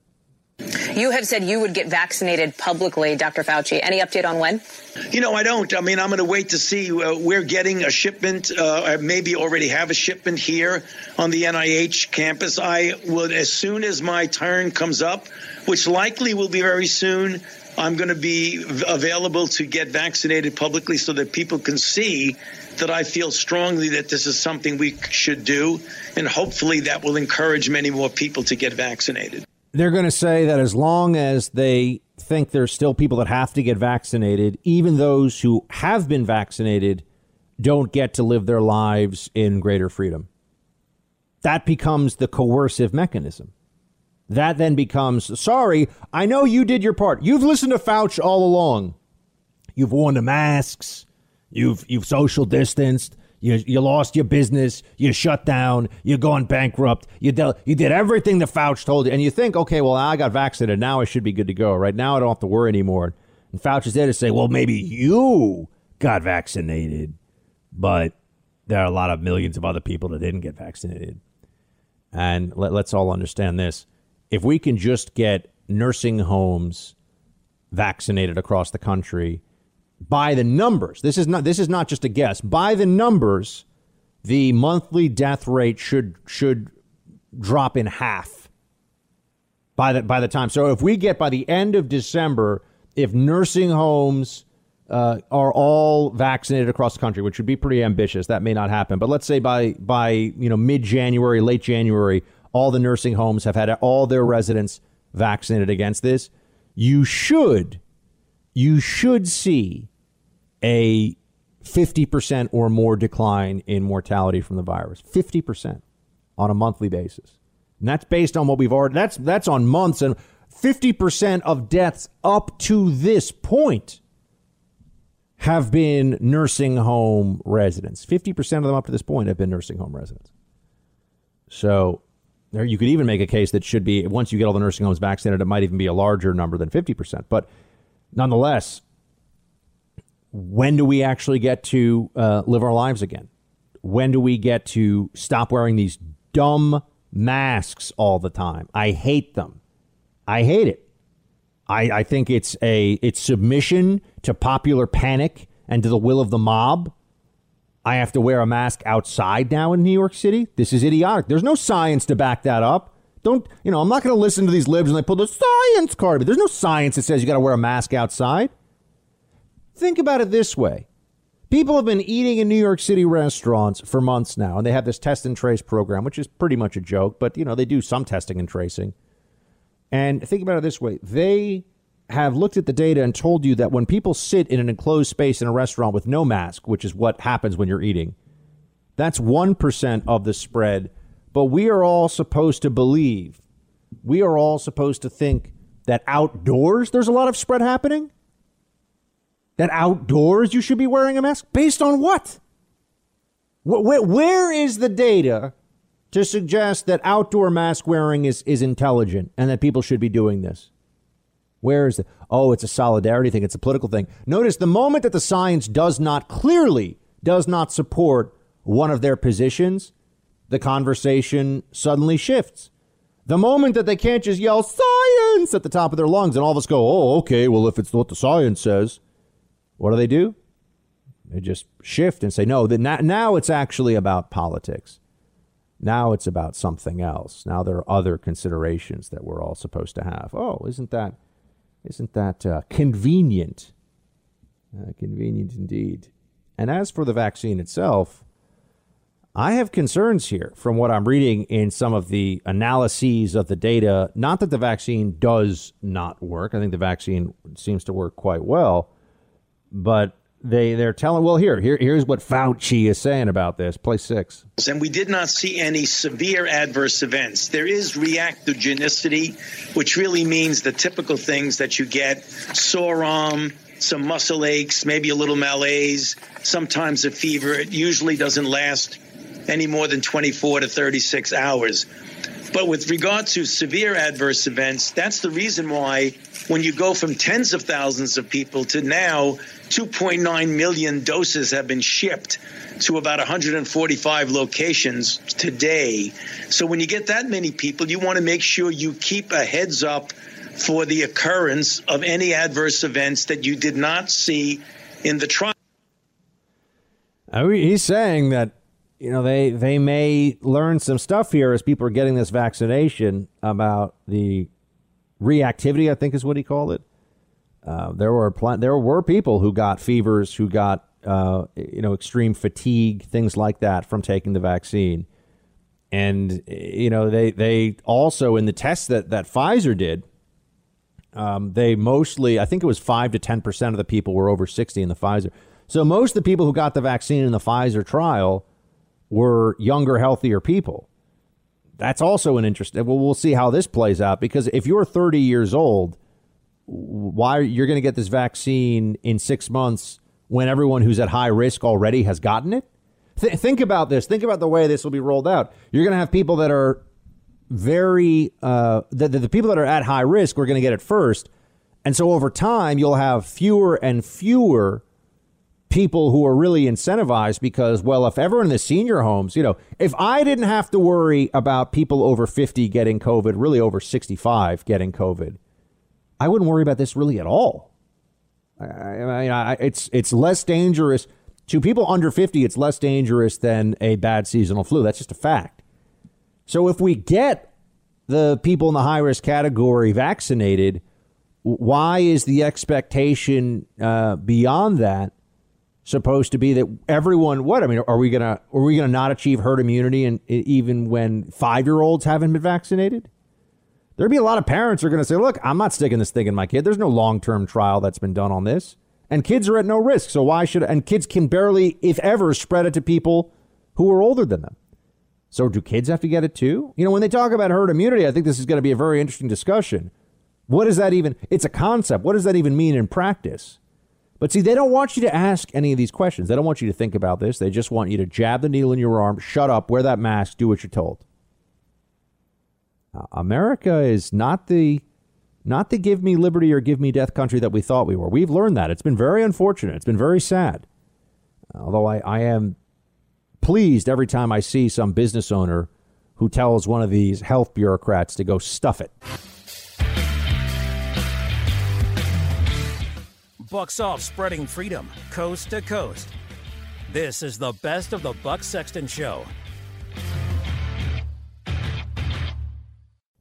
You have said you would get vaccinated publicly, Dr. Fauci. Any update on when? You know, I don't. I mean, I'm going to wait to see. Uh, we're getting a shipment, uh, maybe already have a shipment here on the NIH campus. I will, as soon as my turn comes up, which likely will be very soon, I'm going to be available to get vaccinated publicly so that people can see that I feel strongly that this is something we should do. And hopefully that will encourage many more people to get vaccinated. They're going to say that as long as they think there's still people that have to get vaccinated, even those who have been vaccinated don't get to live their lives in greater freedom. That becomes the coercive mechanism that then becomes sorry, I know you did your part. You've listened to Fauci all along. You've worn the masks. You've you've social distanced. You, you lost your business. You shut down. You're going bankrupt. You, you did everything the Fauci told you. And you think, okay, well, I got vaccinated. Now I should be good to go. Right now I don't have to worry anymore. And Fauci's there to say, well, maybe you got vaccinated, but there are a lot of millions of other people that didn't get vaccinated. And let, let's all understand this. If we can just get nursing homes vaccinated across the country, by the numbers, this is not this is not just a guess. By the numbers, the monthly death rate should should drop in half by the by the time. So if we get by the end of December, if nursing homes uh, are all vaccinated across the country, which would be pretty ambitious, that may not happen. But let's say by by you know mid January, late January, all the nursing homes have had all their residents vaccinated against this. You should you should see a 50% or more decline in mortality from the virus. 50% on a monthly basis. And that's based on what we've already that's that's on months and 50% of deaths up to this point have been nursing home residents. 50% of them up to this point have been nursing home residents. So there you could even make a case that should be once you get all the nursing homes vaccinated, it might even be a larger number than 50%. But nonetheless, when do we actually get to uh, live our lives again? When do we get to stop wearing these dumb masks all the time? I hate them. I hate it. I, I think it's a it's submission to popular panic and to the will of the mob. I have to wear a mask outside now in New York City. This is idiotic. There's no science to back that up. Don't you know? I'm not going to listen to these libs and they pull the science card. But there's no science that says you got to wear a mask outside. Think about it this way. People have been eating in New York City restaurants for months now, and they have this test and trace program, which is pretty much a joke, but you know, they do some testing and tracing. And think about it this way. They have looked at the data and told you that when people sit in an enclosed space in a restaurant with no mask, which is what happens when you're eating, that's 1% of the spread. But we are all supposed to believe, we are all supposed to think that outdoors there's a lot of spread happening that outdoors you should be wearing a mask? Based on what? Where, where is the data to suggest that outdoor mask wearing is, is intelligent and that people should be doing this? Where is it? Oh, it's a solidarity thing. It's a political thing. Notice the moment that the science does not clearly does not support one of their positions, the conversation suddenly shifts. The moment that they can't just yell science at the top of their lungs and all of us go, oh, okay, well, if it's what the science says, what do they do? They just shift and say, no, that now it's actually about politics. Now it's about something else. Now there are other considerations that we're all supposed to have. Oh, isn't that, isn't that uh, convenient? Uh, convenient indeed. And as for the vaccine itself, I have concerns here from what I'm reading in some of the analyses of the data. Not that the vaccine does not work. I think the vaccine seems to work quite well but they they're telling well here here here's what Fauci is saying about this. Play six. And we did not see any severe adverse events. There is reactogenicity, which really means the typical things that you get: sore arm, some muscle aches, maybe a little malaise, sometimes a fever. It usually doesn't last any more than 24 to 36 hours. But with regard to severe adverse events, that's the reason why when you go from tens of thousands of people to now 2.9 million doses have been shipped to about 145 locations today. So when you get that many people, you want to make sure you keep a heads up for the occurrence of any adverse events that you did not see in the trial. He's saying that you know they they may learn some stuff here as people are getting this vaccination about the reactivity. I think is what he called it. Uh, there were pl- there were people who got fevers, who got uh, you know extreme fatigue, things like that from taking the vaccine, and you know they they also in the tests that that Pfizer did. Um, they mostly, I think it was five to ten percent of the people were over sixty in the Pfizer. So most of the people who got the vaccine in the Pfizer trial were younger, healthier people. that's also an interesting. Well, we'll see how this plays out because if you're 30 years old, why are you're going to get this vaccine in six months when everyone who's at high risk already has gotten it? Th- think about this. Think about the way this will be rolled out. You're going to have people that are very uh, the, the people that are at high risk We're going to get it first, and so over time you'll have fewer and fewer people who are really incentivized because, well, if everyone in the senior homes, you know, if I didn't have to worry about people over 50 getting COVID, really over 65 getting COVID, I wouldn't worry about this really at all. I, I, I, it's it's less dangerous to people under 50. It's less dangerous than a bad seasonal flu. That's just a fact. So if we get the people in the high risk category vaccinated, why is the expectation uh, beyond that supposed to be that everyone? What I mean, are we gonna are we gonna not achieve herd immunity and even when five year olds haven't been vaccinated? There'd be a lot of parents are to say, look, I'm not sticking this thing in my kid. There's no long term trial that's been done on this. And kids are at no risk. So why should, and kids can barely, if ever, spread it to people who are older than them. So do kids have to get it too? You know, when they talk about herd immunity, I think this is going to be a very interesting discussion. What does that even, it's a concept. What does that even mean in practice? But see, they don't want you to ask any of these questions. They don't want you to think about this. They just want you to jab the needle in your arm, shut up, wear that mask, do what you're told. America is not the not the give me liberty or give me death country that we thought we were. We've learned that. It's been very unfortunate. It's been very sad. Although I, I am pleased every time I see some business owner who tells one of these health bureaucrats to go stuff it. Bucks off spreading freedom coast to coast. This is the best of the Buck Sexton Show.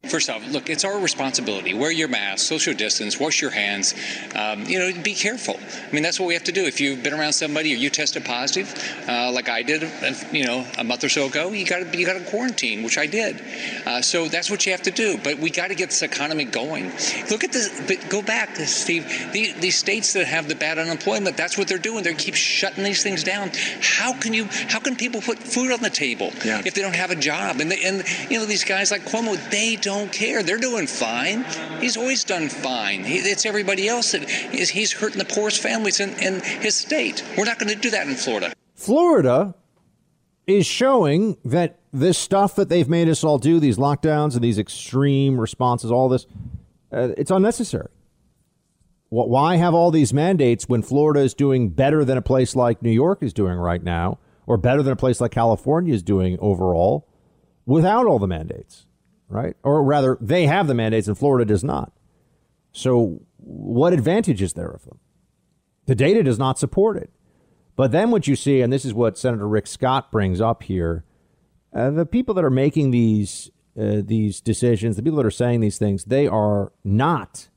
First off, look, it's our responsibility. Wear your mask, social distance, wash your hands. Um, you know, be careful. I mean, that's what we have to do. If you've been around somebody or you tested positive, uh, like I did, uh, you know, a month or so ago, you got to you got to quarantine, which I did. Uh, so that's what you have to do. But we got to get this economy going. Look at this. But go back, Steve. The, these states that have the bad unemployment, that's what they're doing. They keep shutting these things down. How can you? How can people put food on the table yeah. if they don't have a job? And they, and you know, these guys like Cuomo, they don't don't care. They're doing fine. He's always done fine. He, it's everybody else that is, he's hurting the poorest families in, in his state. We're not going to do that in Florida. Florida is showing that this stuff that they've made us all do, these lockdowns and these extreme responses, all this, uh, it's unnecessary. Why have all these mandates when Florida is doing better than a place like New York is doing right now, or better than a place like California is doing overall, without all the mandates? Right? Or rather, they have the mandates and Florida does not. So, what advantage is there of them? The data does not support it. But then what you see, and this is what Senator Rick Scott brings up here, uh, the people that are making these uh, these decisions, the people that are saying these things, they are not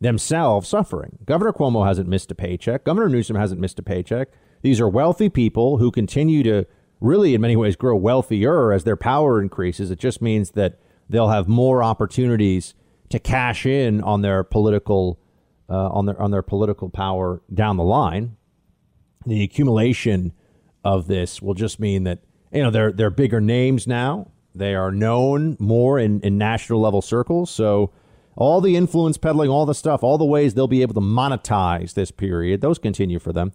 themselves suffering. Governor Cuomo hasn't missed a paycheck. Governor Newsom hasn't missed a paycheck. These are wealthy people who continue to really, in many ways, grow wealthier as their power increases. It just means that they'll have more opportunities to cash in on their political uh, on their on their political power down the line. The accumulation of this will just mean that you know they're they're bigger names now. They are known more in, in national level circles. So all the influence peddling, all the stuff, all the ways they'll be able to monetize this period, those continue for them.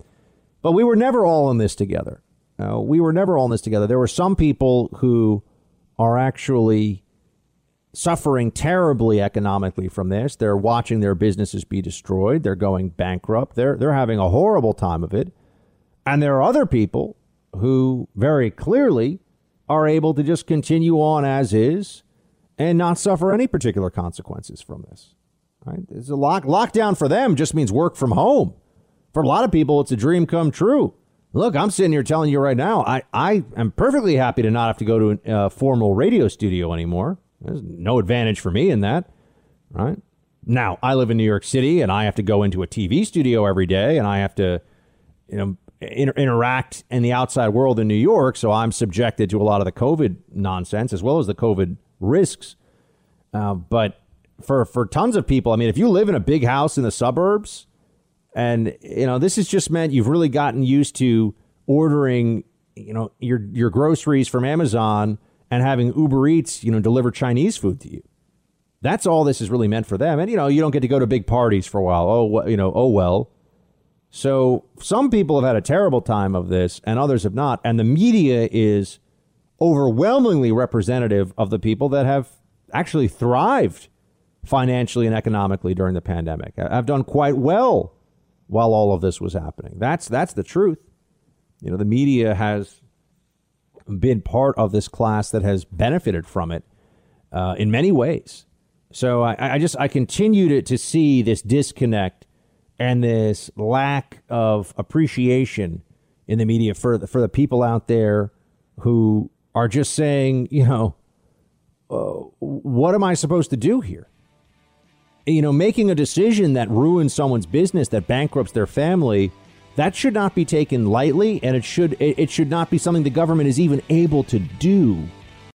But we were never all in this together. Uh, we were never all in this together. There were some people who are actually suffering terribly economically from this. They're watching their businesses be destroyed. They're going bankrupt. They're they're having a horrible time of it. And there are other people who very clearly are able to just continue on as is and not suffer any particular consequences from this. Right? It's a lock lockdown for them just means work from home. For a lot of people, it's a dream come true. Look, I'm sitting here telling you right now, I, I am perfectly happy to not have to go to a uh, formal radio studio anymore. There's no advantage for me in that, right? Now, I live in New York City and I have to go into a TV studio every day and I have to, you know, inter- interact in the outside world in New York. So I'm subjected to a lot of the COVID nonsense as well as the COVID risks. Uh, but for, for tons of people, I mean, if you live in a big house in the suburbs and, you know, this has just meant you've really gotten used to ordering, you know, your, your groceries from Amazon and having Uber Eats, you know, deliver Chinese food to you. That's all this is really meant for them. And you know, you don't get to go to big parties for a while. Oh, you know, oh well. So some people have had a terrible time of this, and others have not. And the media is overwhelmingly representative of the people that have actually thrived financially and economically during the pandemic. I've done quite well while all of this was happening. That's that's the truth. You know, the media has been part of this class that has benefited from it uh, in many ways. So I, I just I continue to, to see this disconnect and this lack of appreciation in the media for the, for the people out there who are just saying, you know, uh, what am I supposed to do here? You know, making a decision that ruins someone's business, that bankrupts their family, that should not be taken lightly, and it should it, it should not be something the government is even able to do